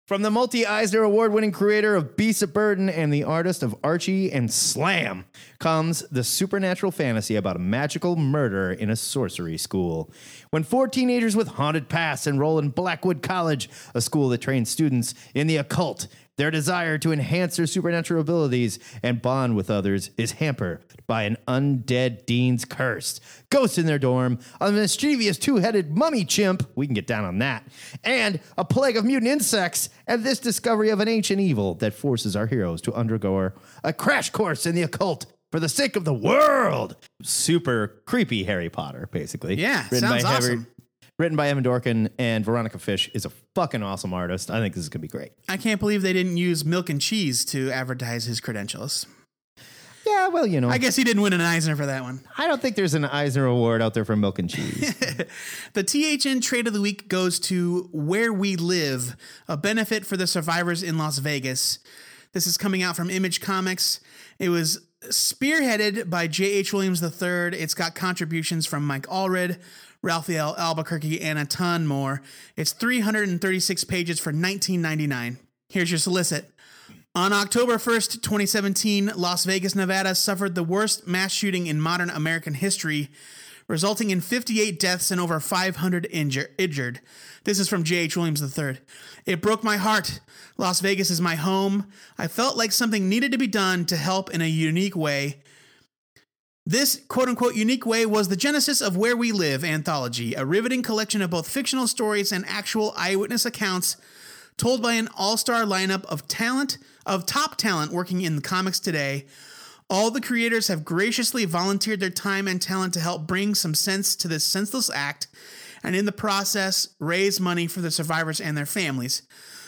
From the multi Eisner Award winning creator of Beasts of Burden and the artist of Archie and Slam comes the supernatural fantasy about a magical murder in a sorcery school. When four teenagers with haunted pasts enroll in Blackwood College, a school that trains students in the occult, their desire to enhance their supernatural abilities and bond with others is hampered by an undead dean's curse. Ghosts in their dorm, a mischievous two headed mummy chimp, we can get down on that, and a plague of mutant insects, and this discovery of an ancient evil that forces our heroes to undergo a crash course in the occult for the sake of the world. Super creepy Harry Potter, basically. Yeah, sounds awesome. Written by Evan Dorkin and Veronica Fish is a fucking awesome artist. I think this is gonna be great. I can't believe they didn't use milk and cheese to advertise his credentials. Yeah, well, you know, I guess he didn't win an Eisner for that one. I don't think there's an Eisner Award out there for milk and cheese. The THN Trade of the Week goes to Where We Live, a benefit for the survivors in Las Vegas. This is coming out from Image Comics. It was spearheaded by J.H. Williams III. It's got contributions from Mike Allred, Rafael Albuquerque, and a ton more. It's 336 pages for $19.99. Here's your solicit. On October 1st, 2017, Las Vegas, Nevada suffered the worst mass shooting in modern American history, resulting in 58 deaths and over 500 injur- injured. This is from J.H. Williams III. It broke my heart. Las Vegas is my home. I felt like something needed to be done to help in a unique way. This quote unquote unique way was the genesis of Where We Live anthology, a riveting collection of both fictional stories and actual eyewitness accounts told by an all-star lineup of talent of top talent working in the comics today. All the creators have graciously volunteered their time and talent to help bring some sense to this senseless act and in the process raise money for the survivors and their families.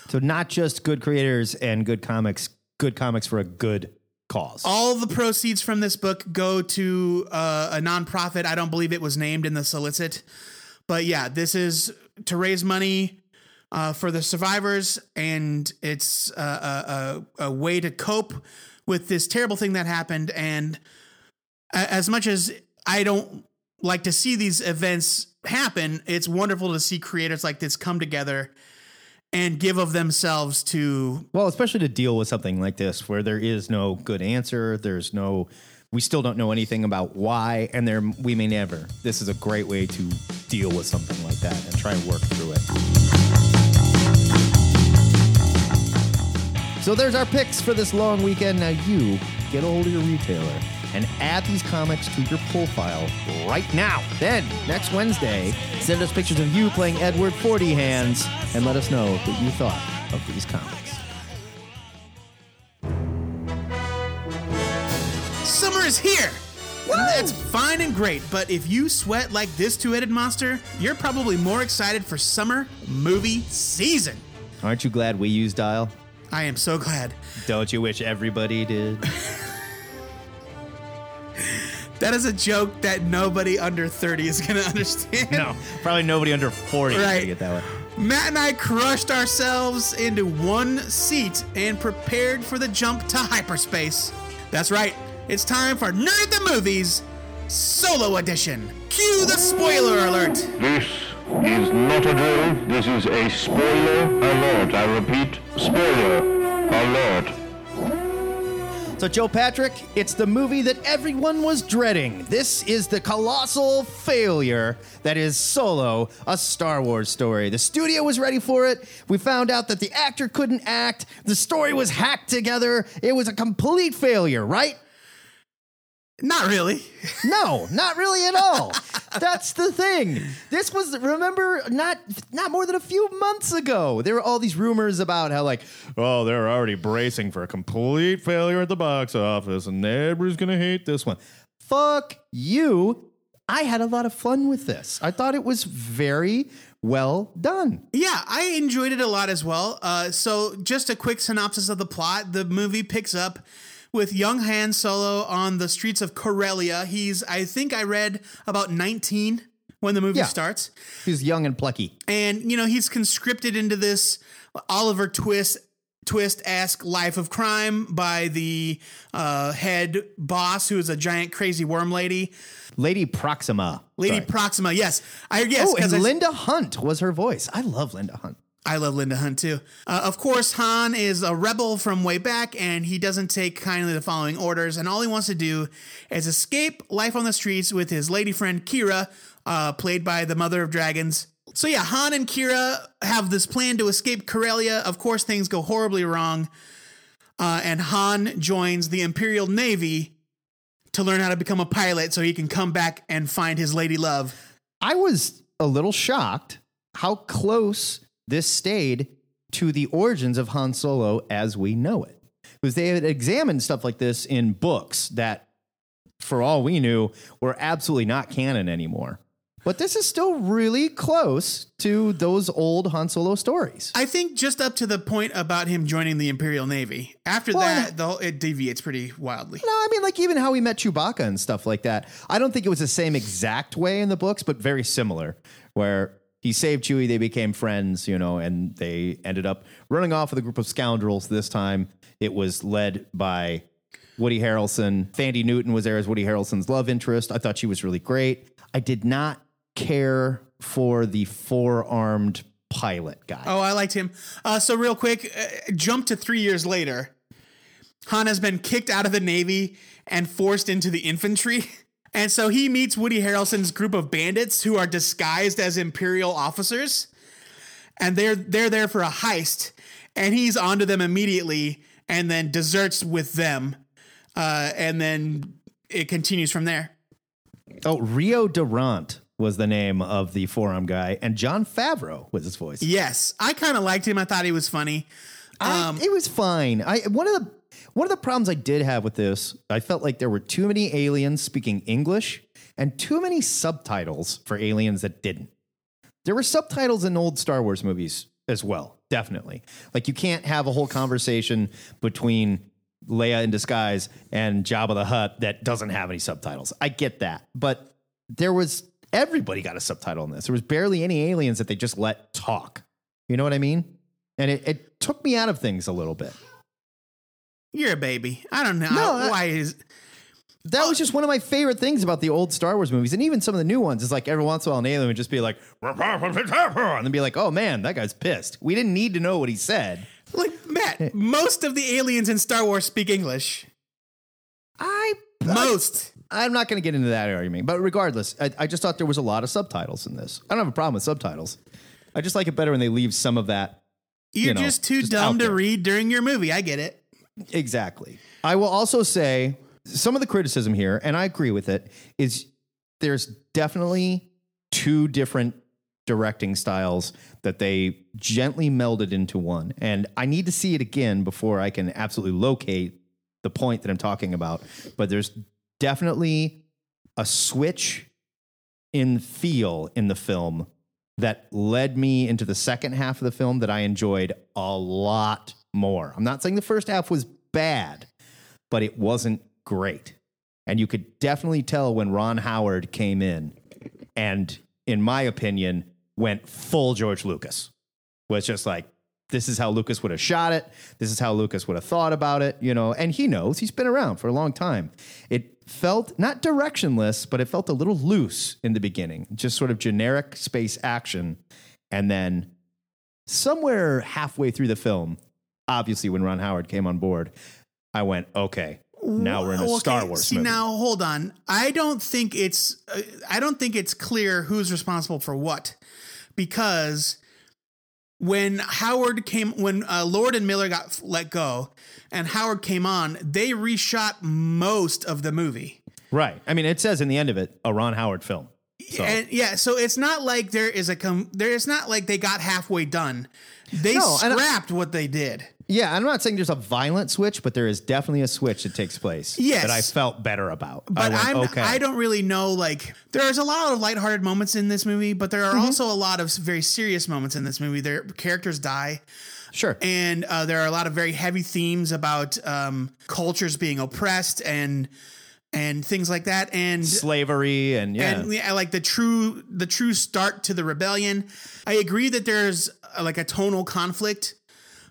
so not just good creators and good comics, good comics for a good cause. All the proceeds from this book go to uh, a nonprofit. I don't believe it was named in the solicit, but yeah, this is to raise money uh, for the survivors, and it's uh, a, a, a way to cope with this terrible thing that happened. And as much as I don't like to see these events happen, it's wonderful to see creators like this come together and give of themselves to Well, especially to deal with something like this where there is no good answer, there's no we still don't know anything about why and there we may never. This is a great way to deal with something like that and try and work through it. So there's our picks for this long weekend. Now you get a hold of your retailer and add these comics to your pull file right now. Then, next Wednesday, send us pictures of you playing Edward Forty Hands and let us know what you thought of these comics. Summer is here! And that's fine and great, but if you sweat like this two headed monster, you're probably more excited for summer movie season. Aren't you glad we use Dial? I am so glad. Don't you wish everybody did? That is a joke that nobody under 30 is going to understand. No, probably nobody under 40 is Right. going to get that one. Matt and I crushed ourselves into one seat and prepared for the jump to hyperspace. That's right, it's time for Nerd the Movies Solo Edition. Cue the spoiler alert. This is not a drill. This is a spoiler alert. I repeat, spoiler alert. So, Joe Patrick, it's the movie that everyone was dreading. This is the colossal failure that is Solo, a Star Wars story. The studio was ready for it. We found out that the actor couldn't act. The story was hacked together. It was a complete failure, right? Not really. No, not really at all. That's the thing. This was remember not not more than a few months ago. There were all these rumors about how like, oh, they're already bracing for a complete failure at the box office and everybody's going to hate this one. Fuck you. I had a lot of fun with this. I thought it was very well done. Yeah, I enjoyed it a lot as well. Uh, so, just a quick synopsis of the plot: the movie picks up with young Han Solo on the streets of Corellia. He's, I think, I read about 19 when the movie Yeah. starts, He's young and plucky. and you know he's conscripted into this Oliver Twist. Twist esque life of crime by the uh, head boss, who is a giant crazy worm lady, Lady Proxima. Lady Sorry. Proxima. Yes, I yes. Oh, and I- Linda Hunt was her voice. I love Linda Hunt. I love Linda Hunt too. Uh, of course, Han is a rebel from way back, and he doesn't take kindly to following orders. And all he wants to do is escape life on the streets with his lady friend Kira, uh, played by the Mother of Dragons. So yeah, Han and Kira have this plan to escape Corellia. Of course, things go horribly wrong, uh, and Han joins the Imperial Navy to learn how to become a pilot, so he can come back and find his lady love. I was a little shocked how close this stayed to the origins of Han Solo as we know it. Because they had examined stuff like this in books that, for all we knew, were absolutely not canon anymore. But this is still really close to those old Han Solo stories. I think just up to the point about him joining the Imperial Navy. After Well, that, the whole, it deviates pretty wildly. No, I mean, like even how we met Chewbacca and stuff like that. I don't think it was the same exact way in the books, but very similar, where he saved Chewie, they became friends, you know, and they ended up running off with a group of scoundrels. This time it was led by Woody Harrelson. Thandie Newton was there as Woody Harrelson's love interest. I thought she was really great. I did not care for the four armed pilot guy. Oh, I liked him. Uh, so, real quick, uh, jump to three years later. Han has been kicked out of the Navy and forced into the infantry. And so he meets Woody Harrelson's group of bandits who are disguised as Imperial officers. And they're they're there for a heist. And he's onto them immediately and then deserts with them. Uh, and then it continues from there. Oh, Rio Durant was the name of the forearm guy, and Jon Favreau was his voice. Yes, I kind of liked him. I thought he was funny. I, it was fine. I one of the one of the problems I did have with this, I felt like there were too many aliens speaking English and too many subtitles for aliens that didn't. There were subtitles in old Star Wars movies as well, definitely. Like you can't have a whole conversation between Leia in disguise and Jabba the Hutt that doesn't have any subtitles. I get that, but there was everybody got a subtitle in this. There was barely any aliens that they just let talk. You know what I mean? And it, it took me out of things a little bit. You're a baby. I don't know No, I- why is That was oh. just one of my favorite things about the old Star Wars movies, and even some of the new ones. Is like every once in a while, an alien would just be like, and then be like, "Oh man, that guy's pissed." We didn't need to know what he said. like Matt. Eh. most of the aliens in Star Wars speak English. I, Most. I'm not going to get into that argument, but regardless, I, I just thought there was a lot of subtitles in this. I don't have a problem with subtitles. I just like it better when they leave some of that. You're you know, just too just dumb to read during your movie. I get it. Exactly. I will also say some of the criticism here, and I agree with it, is there's definitely two different directing styles that they gently melded into one. And I need to see it again before I can absolutely locate the point that I'm talking about. But there's definitely a switch in feel in the film that led me into the second half of the film that I enjoyed a lot more. I'm not saying the first half was bad, but it wasn't great. And you could definitely tell when Ron Howard came in and, in my opinion, went full George Lucas. Was just like, this is how Lucas would have shot it. This is how Lucas would have thought about it, you know, and he knows he's been around for a long time. It felt not directionless, but it felt a little loose in the beginning, just sort of generic space action. And then somewhere halfway through the film, obviously when Ron Howard came on board, I went, okay, now we're in a Okay, Star Wars See movie. now, hold on. I don't think it's. Uh, I don't think it's clear who's responsible for what, because when Howard came, when uh, Lord and Miller got let go, and Howard came on, they reshot most of the movie. right. I mean, it says in the end of it, a Ron Howard film. So. And yeah, so it's not like there is a com- there. It's not like they got halfway done. They No, scrapped what they did. Yeah, I'm not saying there's a violent switch, but there is definitely a switch that takes place Yes. that I felt better about. But I went, okay. I don't really know like there's a lot of lighthearted moments in this movie, but there are Mm-hmm. also a lot of very serious moments in this movie. Their characters die. Sure. And uh, there are a lot of very heavy themes about um, cultures being oppressed and and things like that. And Slavery and yeah. and yeah, like the true the true start to the rebellion. I agree that there's uh, like a tonal conflict,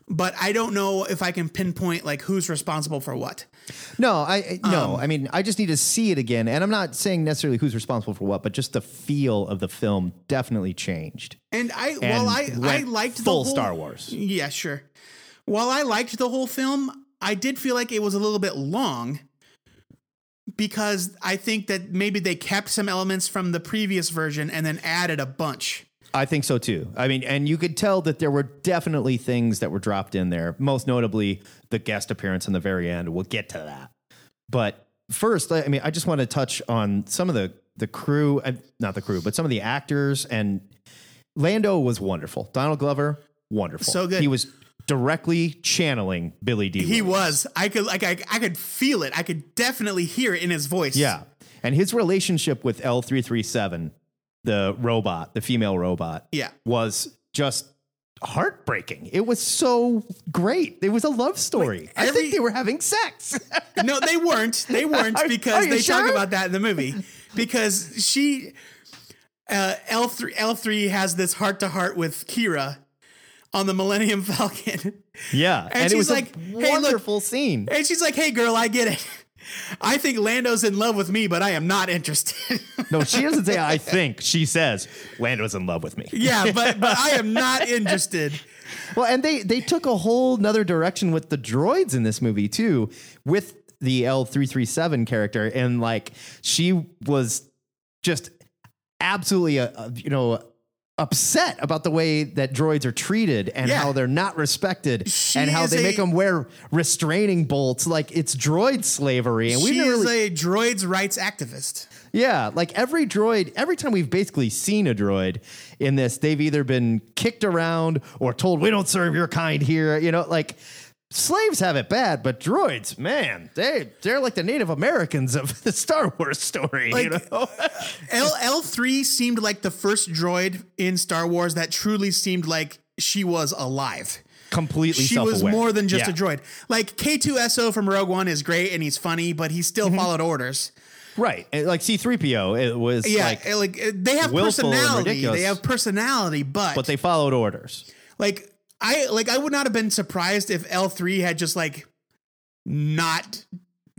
but I don't know if I can pinpoint like who's responsible for what. No, I I- Um, no. I mean, I just need to see it again, and I'm not saying necessarily who's responsible for what, but just the feel of the film definitely changed. And I And while I I liked the whole, Star Wars. Yeah, sure. While I liked the whole film, I did feel like it was a little bit long because I think that maybe they kept some elements from the previous version and then added a bunch. I think so too. I mean, and you could tell that there were definitely things that were dropped in there. Most notably, the guest appearance in the very end. We'll get to that. But first, I mean, I just want to touch on some of the the crew, uh, not the crew, but some of the actors. And Lando was wonderful. Donald Glover, wonderful. So good. He was directly channeling Billy Dee He Williams. was. I could like I, I could feel it. I could definitely hear it in his voice. Yeah. And his relationship with L337, the robot, the female robot, Yeah. was just heartbreaking. It was so great. It was a love story. I every- think they were having sex. No, they weren't. They weren't because are they talk about that in the movie. Because she uh L three L three has this heart to heart with Kira on the Millennium Falcon. yeah. And it she's was like, a "Hey, look." wonderful scene. And she's like, "Hey, girl, I get it. I think Lando's in love with me, but I am not interested." No, she doesn't say I think. She says Lando's in love with me. yeah, but but I am not interested. Well, and they they took a whole nother direction with the droids in this movie too, with the L three three seven character, and like she was just absolutely uh, uh, you know upset about the way that droids are treated and Yeah. how they're not respected She and how they a- make them wear restraining bolts like it's droid slavery and we She never is really a droids rights activist. yeah, like every droid, every time we've basically seen a droid in this, they've either been kicked around or told, we don't serve your kind here. You know, like slaves have it bad, but droids, man, they, they're like the Native Americans of the Star Wars story. you know? L L three seemed like the first droid in Star Wars that truly seemed like she was alive. Completely She was self-aware. more than just Yeah. a droid. Like K2SO from Rogue One is great and he's funny, but he still Mm-hmm. followed orders. Right. And Like C3PO, it was Yeah, like, like, they have personality. They have personality, but, but they followed orders. like I like I would not have been surprised if L three had just like not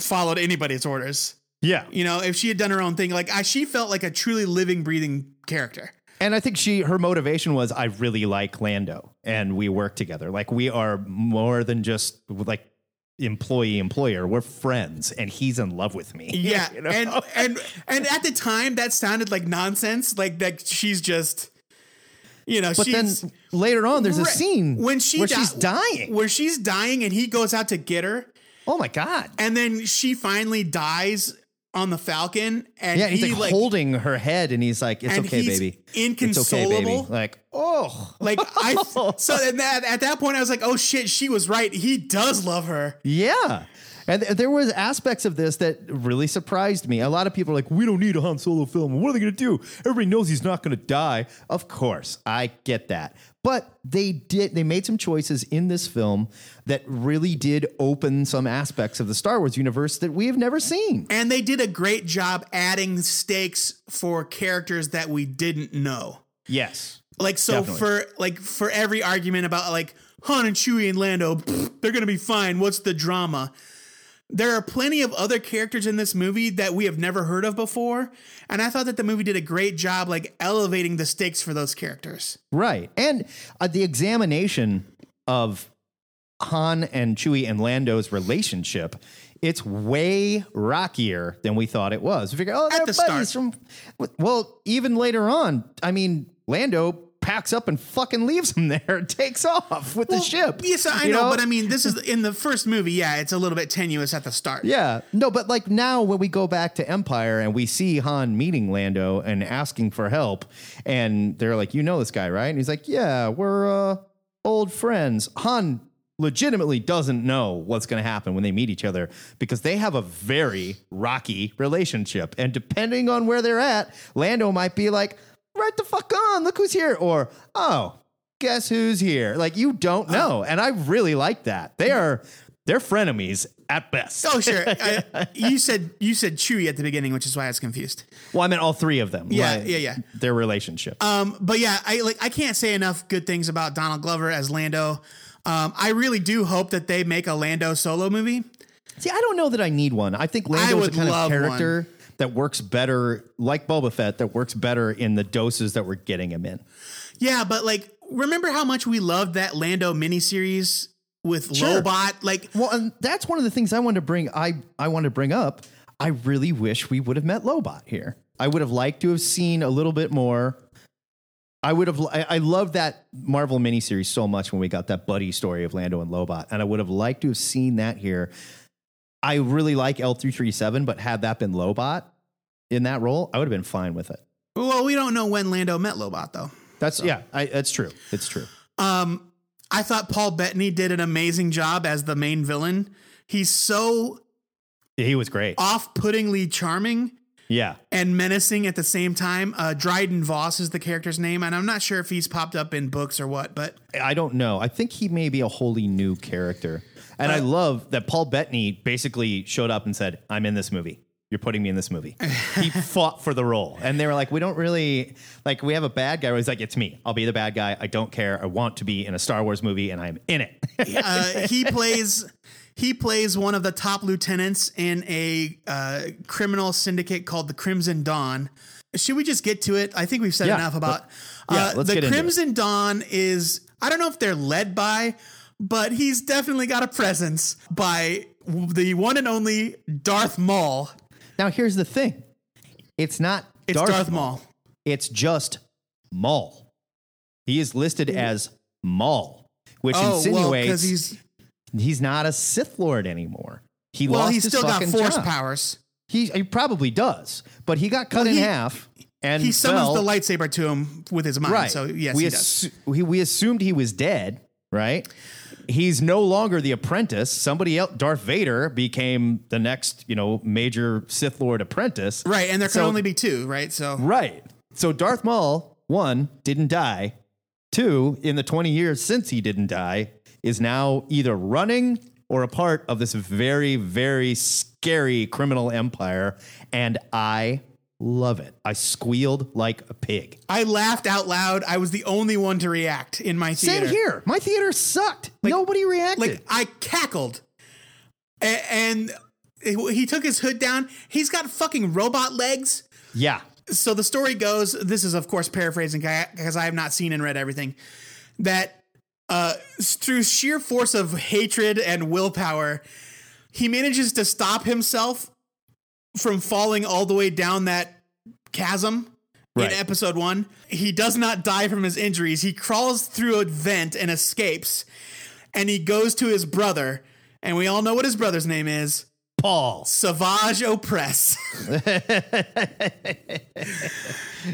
followed anybody's orders. Yeah. You know, if she had done her own thing, like I, she felt like a truly living, breathing character. And I think she her motivation was I really like Lando and we work together. Like we are more than just like employee employer. We're friends and he's in love with me. Yeah, You know? and and and at the time that sounded like nonsense. Like that she's just, you know, but then later on there's a scene when she where di- she's dying. where she's dying, and he goes out to get her, Oh my god. and then she finally dies on the Falcon, and Yeah, he's he like, like, holding her head and he's like, It's okay, baby. It's okay, baby. inconsolable. Like, oh like I. so at that, at that point, I was like, oh shit, she was right. He does love her. Yeah. And th- there was aspects of this that really surprised me. A lot of people are like, "We don't need a Han Solo film. What are they going to do? Everybody knows he's not going to die." Of course, I get that. But they did they made some choices in this film that really did open some aspects of the Star Wars universe that we have never seen. And they did a great job adding stakes for characters that we didn't know. Yes. Like so Definitely. for like for every argument about like Han and Chewie and Lando, pfft, they're gonna be fine. What's the drama? There are plenty of other characters in this movie that we have never heard of before, and I thought that the movie did a great job like elevating the stakes for those characters. Right. And uh, the examination of Han and Chewie and Lando's relationship, it's way rockier than we thought it was. We figure, oh, they're the buddies start. from. Well, even later on, I mean, Lando packs up and fucking leaves him there and takes off with the ship. Yes, I you know, but I mean, this is in the first movie. Yeah, it's a little bit tenuous at the start. Yeah. No, but like now when we go back to Empire and we see Han meeting Lando and asking for help, and they're like, You know this guy, right? And he's like, Yeah, we're uh, old friends. Han legitimately doesn't know what's going to happen when they meet each other because they have a very rocky relationship. And depending on where they're at, Lando might be like, Right the fuck on, look who's here. Or, Oh, guess who's here? Like, you don't know. And I really like that. They are. They're frenemies at best. Oh sure, I, you said you said Chewie at the beginning, which is why I was confused. Well, I meant all three of them. Yeah, Like, yeah, yeah. Their relationship. Um, but yeah, I like I can't say enough good things about Donald Glover as Lando. Um, I really do hope that they make a Lando solo movie. See, I don't know that I need one. I think Lando is would the kind of character that works better, like Boba Fett, that works better in the doses that we're getting him in. Yeah, but like, remember how much we loved that Lando miniseries with Sure. Lobot? Like, Well, and that's one of the things I wanted to bring. I I want to bring up. I really wish we would have met Lobot here. I would have liked to have seen a little bit more. I would have. I, I love that Marvel miniseries so much when we got that buddy story of Lando and Lobot, and I would have liked to have seen that here. I really like L three three seven, but had that been Lobot in that role, I would have been fine with it. well, we don't know when Lando met Lobot though. That's yeah, I, that's true. It's true. Um, I thought Paul Bettany did an amazing job as the main villain. He's so He was great. off-puttingly charming Yeah, and menacing at the same time. Uh, Dryden Voss is the character's name, and I'm not sure if he's popped up in books or what, but I don't know. I think he may be a wholly new character. And Uh, I love that Paul Bettany basically showed up and said, I'm in this movie. You're putting me in this movie. he fought for the role. And they were like, we don't really, like, we have a bad guy. He's like, it's me. I'll be the bad guy. I don't care. I want to be in a Star Wars movie and I'm in it. uh, he plays he plays one of the top lieutenants in a uh, criminal syndicate called the Crimson Dawn. Should we just get to it? I think we've said Yeah. enough about. Yeah, uh, let's the get into it. Crimson Dawn is I don't know if they're led by, but he's definitely got a presence by the one and only Darth Maul. now, here's the thing it's not It's Darth, Maul. it's just Maul. He is listed as Maul, which Oh well, insinuates because he's he's not a Sith Lord anymore. He well, lost he's his still got force job. powers. He, he probably does, but he got cut Well, in half and He summons fell- the lightsaber to him with his mind. Right. So yes, we he does. assu- he- we assumed he was dead. Right. He's no longer the apprentice. Somebody else, Darth Vader, became the next, you know, major Sith Lord apprentice. Right, and there can So- only be two, right? So Right. So Darth Maul, one, didn't die. Two, in the 20 years since he didn't die, is now either running or a part of this very, very scary criminal empire. And I love it. I squealed like a pig. I laughed out loud. I was the only one to react in my theater. Same here. My theater sucked. Nobody reacted. Like I cackled, A- and he took his hood down. He's got fucking robot legs. yeah. So the story goes. This is of course paraphrasing because I have not seen and read everything. That uh, through sheer force of hatred and willpower, he manages to stop himself from falling all the way down that chasm Right. in episode one. He does not die from his injuries. He crawls through a vent and escapes, and he goes to his brother. And we all know what his brother's name is Paul. Savage Opress.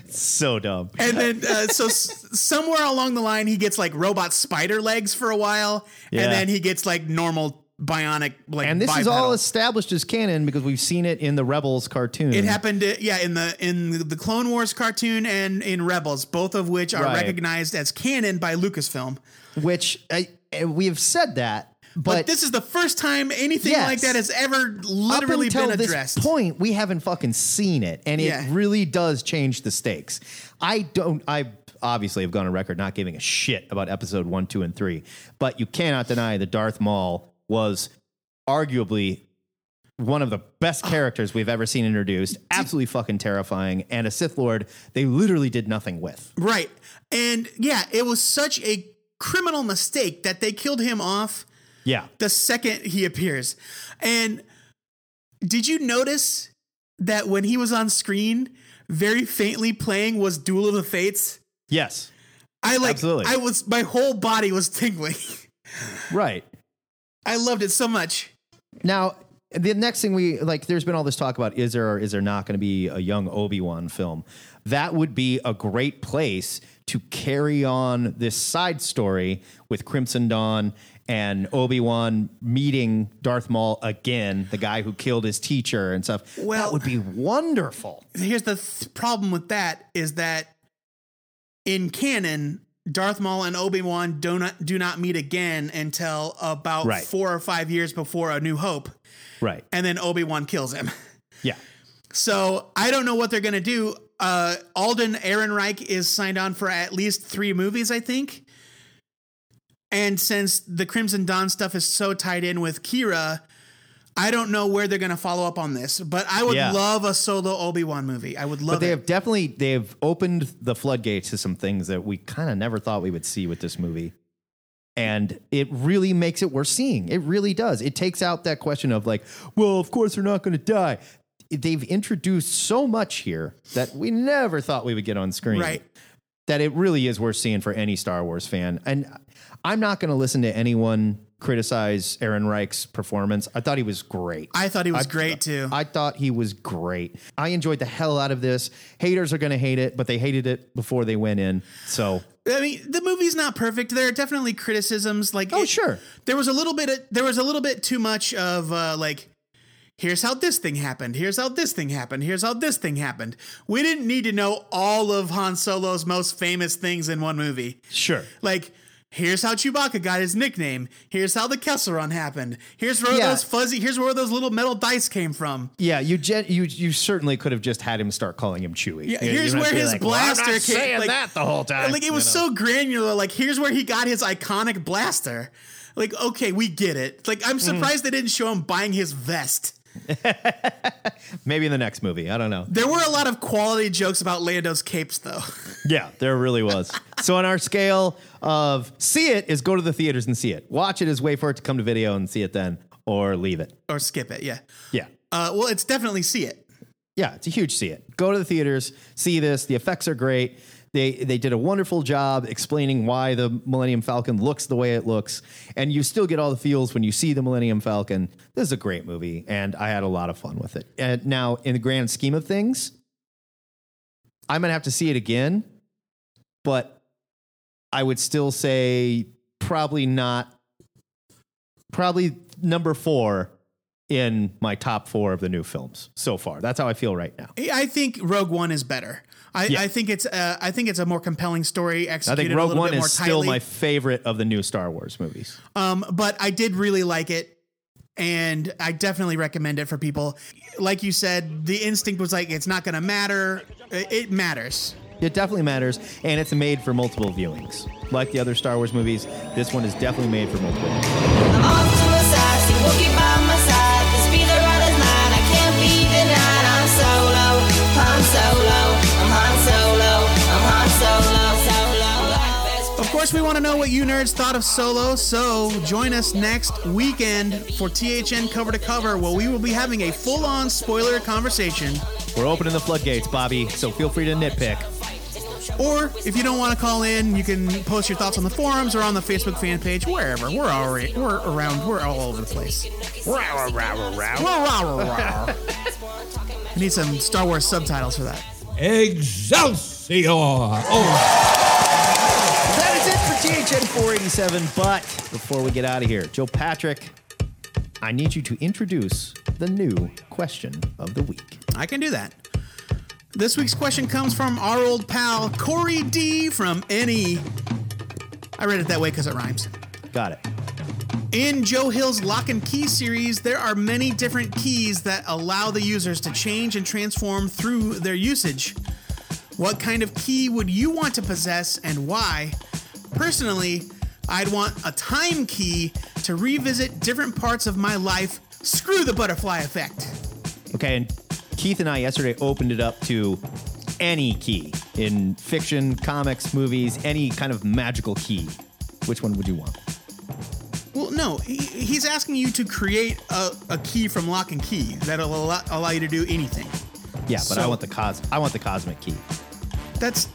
So dumb. and then, uh, so s- somewhere along the line, he gets like robot spider legs for a while, Yeah. and then he gets like normal bionic like. and this is all established as canon because we've seen it in the Rebels cartoon. It happened, uh, yeah, in the in the Clone Wars cartoon and in Rebels, both of which are Right. recognized as canon by Lucasfilm. which I, we have said that, But, but, this is the first time anything Yes. like that has ever literally up until been this addressed. point, we haven't fucking seen it, and it Yeah. really does change the stakes. I don't. I obviously have gone on record not giving a shit about episode one, two, and three, but you cannot deny that Darth Maul was arguably one of the best ah. characters we've ever seen introduced. Absolutely fucking terrifying, and a Sith Lord they literally did nothing with. Right. And yeah, it was such a criminal mistake that they killed him off Yeah, the second he appears. And did you notice that when he was on screen, very faintly playing was Duel of the Fates? yes, I like Absolutely. I was my whole body was tingling. right. I loved it so much. Now, the next thing we like, there's been all this talk about is there or is there not going to be a young Obi Wan film? That would be a great place to carry on this side story with Crimson Dawn and Obi Wan meeting Darth Maul again, the guy who killed his teacher and stuff. Well- that would be wonderful. Here's the th- problem with that is that in canon, Darth Maul and Obi Wan do not do not meet again until about Right. four or five years before A New Hope, Right. and then Obi Wan kills him. Yeah. So I don't know what they're gonna do. Uh, Alden Ehrenreich is signed on for at least three movies, I think. And since the Crimson Dawn stuff is so tied in with Kira, I don't know where they're gonna follow up on this. But I would Yeah. love a solo Obi Wan movie. I would love But they it. have definitely they have opened the floodgates to some things that we kind of never thought we would see with this movie. And it really makes it worth seeing. It really does. It takes out that question of like, well, of course they're not going to die. They've introduced so much here that we never thought we would get on screen. Right. That it really is worth seeing for any Star Wars fan. And I'm not going to listen to anyone criticize Ehrenreich's performance. I thought he was great. I thought he was great too. I thought he was great. I enjoyed the hell out of this. Haters are going to hate it, but they hated it before they went in. So, I mean, the movie's not perfect. There are definitely criticisms. Like, oh, it- sure. there was a little bit. Of, there was a little bit too much of uh, like. Here's how this thing happened. Here's how this thing happened. Here's how this thing happened. We didn't need to know all of Han Solo's most famous things in one movie. Sure. Like, here's how Chewbacca got his nickname. Here's how the Kessel Run happened. Here's where Yeah. those fuzzy. Here's where those little metal dice came from. Yeah, you gen- you you certainly could have just had him start calling him Chewie. Yeah, You- here's you don't where his like, "Well, I'm not blaster came. saying like, that the whole time. Like it was You know? so granular. Like here's where he got his iconic blaster. Like okay, we get it. Like Mm. I'm surprised they didn't show him buying his vest. Maybe in the next movie. I don't know. There were a lot of quality jokes about Lando's capes though. Yeah, there really was. so on our scale of see it is go to the theaters and see it. Watch it is wait for it to come to video and see it then, or leave it. or skip it. Yeah. Yeah. Uh, well, it's definitely see it. Yeah, it's a huge see it. Go to the theaters, see this. The effects are great. They they did a wonderful job explaining why the Millennium Falcon looks the way it looks, and you still get all the feels when you see the Millennium Falcon. This is a great movie, and I had a lot of fun with it. And now, in the grand scheme of things, I'm gonna have to see it again, but I would still say probably not. Probably number four in my top four of the new films so far. That's how I feel right now. I think Rogue One is better. I, Yeah. I think it's uh, I think it's a more compelling story I executed think a Rogue little One bit more is still tightly. my favorite of the new Star Wars movies. Um, but I did really like it, and I definitely recommend it for people. Like you said, the instinct was like it's not going to matter. It it matters. It definitely matters, and it's made for multiple viewings. Like the other Star Wars movies, this one is definitely made for multiple course, we want to know what you nerds thought of Solo, so join us next weekend for THN Cover to Cover, where we will be having a full on spoiler conversation. We're opening the floodgates, Bobby, so feel free to nitpick. Or if you don't want to call in, you can post your thoughts on the forums or on the Facebook fan page, wherever. We're already, we're around, we're all over the place. Rah, rah, rah, rah, rah, rah, rah. I need some Star Wars subtitles for that. Excelsior! Oh, That is it for THN 487. But before we get out of here, Joe Patrick, I need you to introduce the new question of the week. I can do that. This week's question comes from our old pal Corey D from NE. I read it that way because it rhymes. Got it. In Joe Hill's Lock and Key series, there are many different keys that allow the users to change and transform through their usage. What kind of key would you want to possess and why? Personally, I'd want a time key to revisit different parts of my life. Screw the butterfly effect. Okay, and Keith and I yesterday opened it up to any key in fiction, comics, movies, any kind of magical key. Which one would you want? Well, no, he, he's asking you to create a, a key from Locke and Key that'll allow, allow you to do anything. Yeah, but I want the cos. I want the cosmic key. That's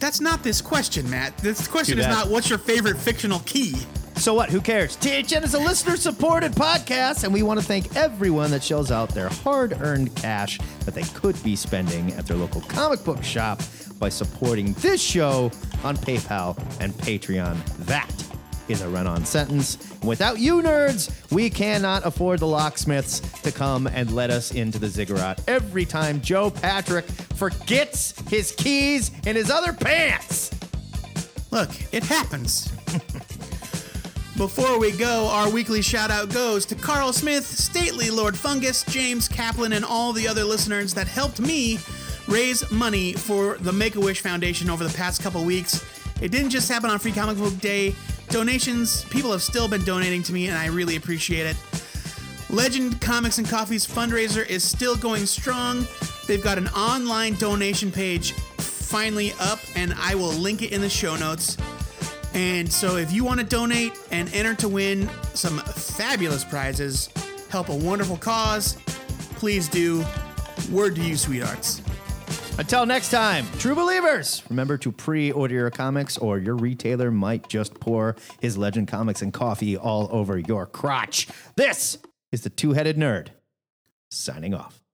that's not this question, Matt. This question is not what's your favorite fictional key. So what? Who cares? THN is a listener-supported podcast, and we want to thank everyone that shells out their hard-earned cash that they could be spending at their local comic book shop by supporting this show on PayPal and Patreon. That is a run-on sentence. Without you nerds, we cannot afford the locksmiths to come and let us into the ziggurat every time Joe Patrick forgets his keys in his other pants. Look, it happens. Before we go, our weekly shout out goes to Carl Smith, Stately Lord Fungus, James Kaplan, and all the other listeners that helped me raise money for the Make a Wish Foundation over the past couple weeks. It didn't just happen on Free Comic Book Day. Donations, people have still been donating to me, and I really appreciate it. Legend Comics and Coffee's fundraiser is still going strong. They've got an online donation page finally up, and I will link it in the show notes. And so, if you want to donate and enter to win some fabulous prizes, help a wonderful cause, please do. Word to you, sweethearts. Until next time, true believers, remember to pre order your comics or your retailer might just pour his Legend Comics and coffee all over your crotch. This is the Two Headed Nerd signing off.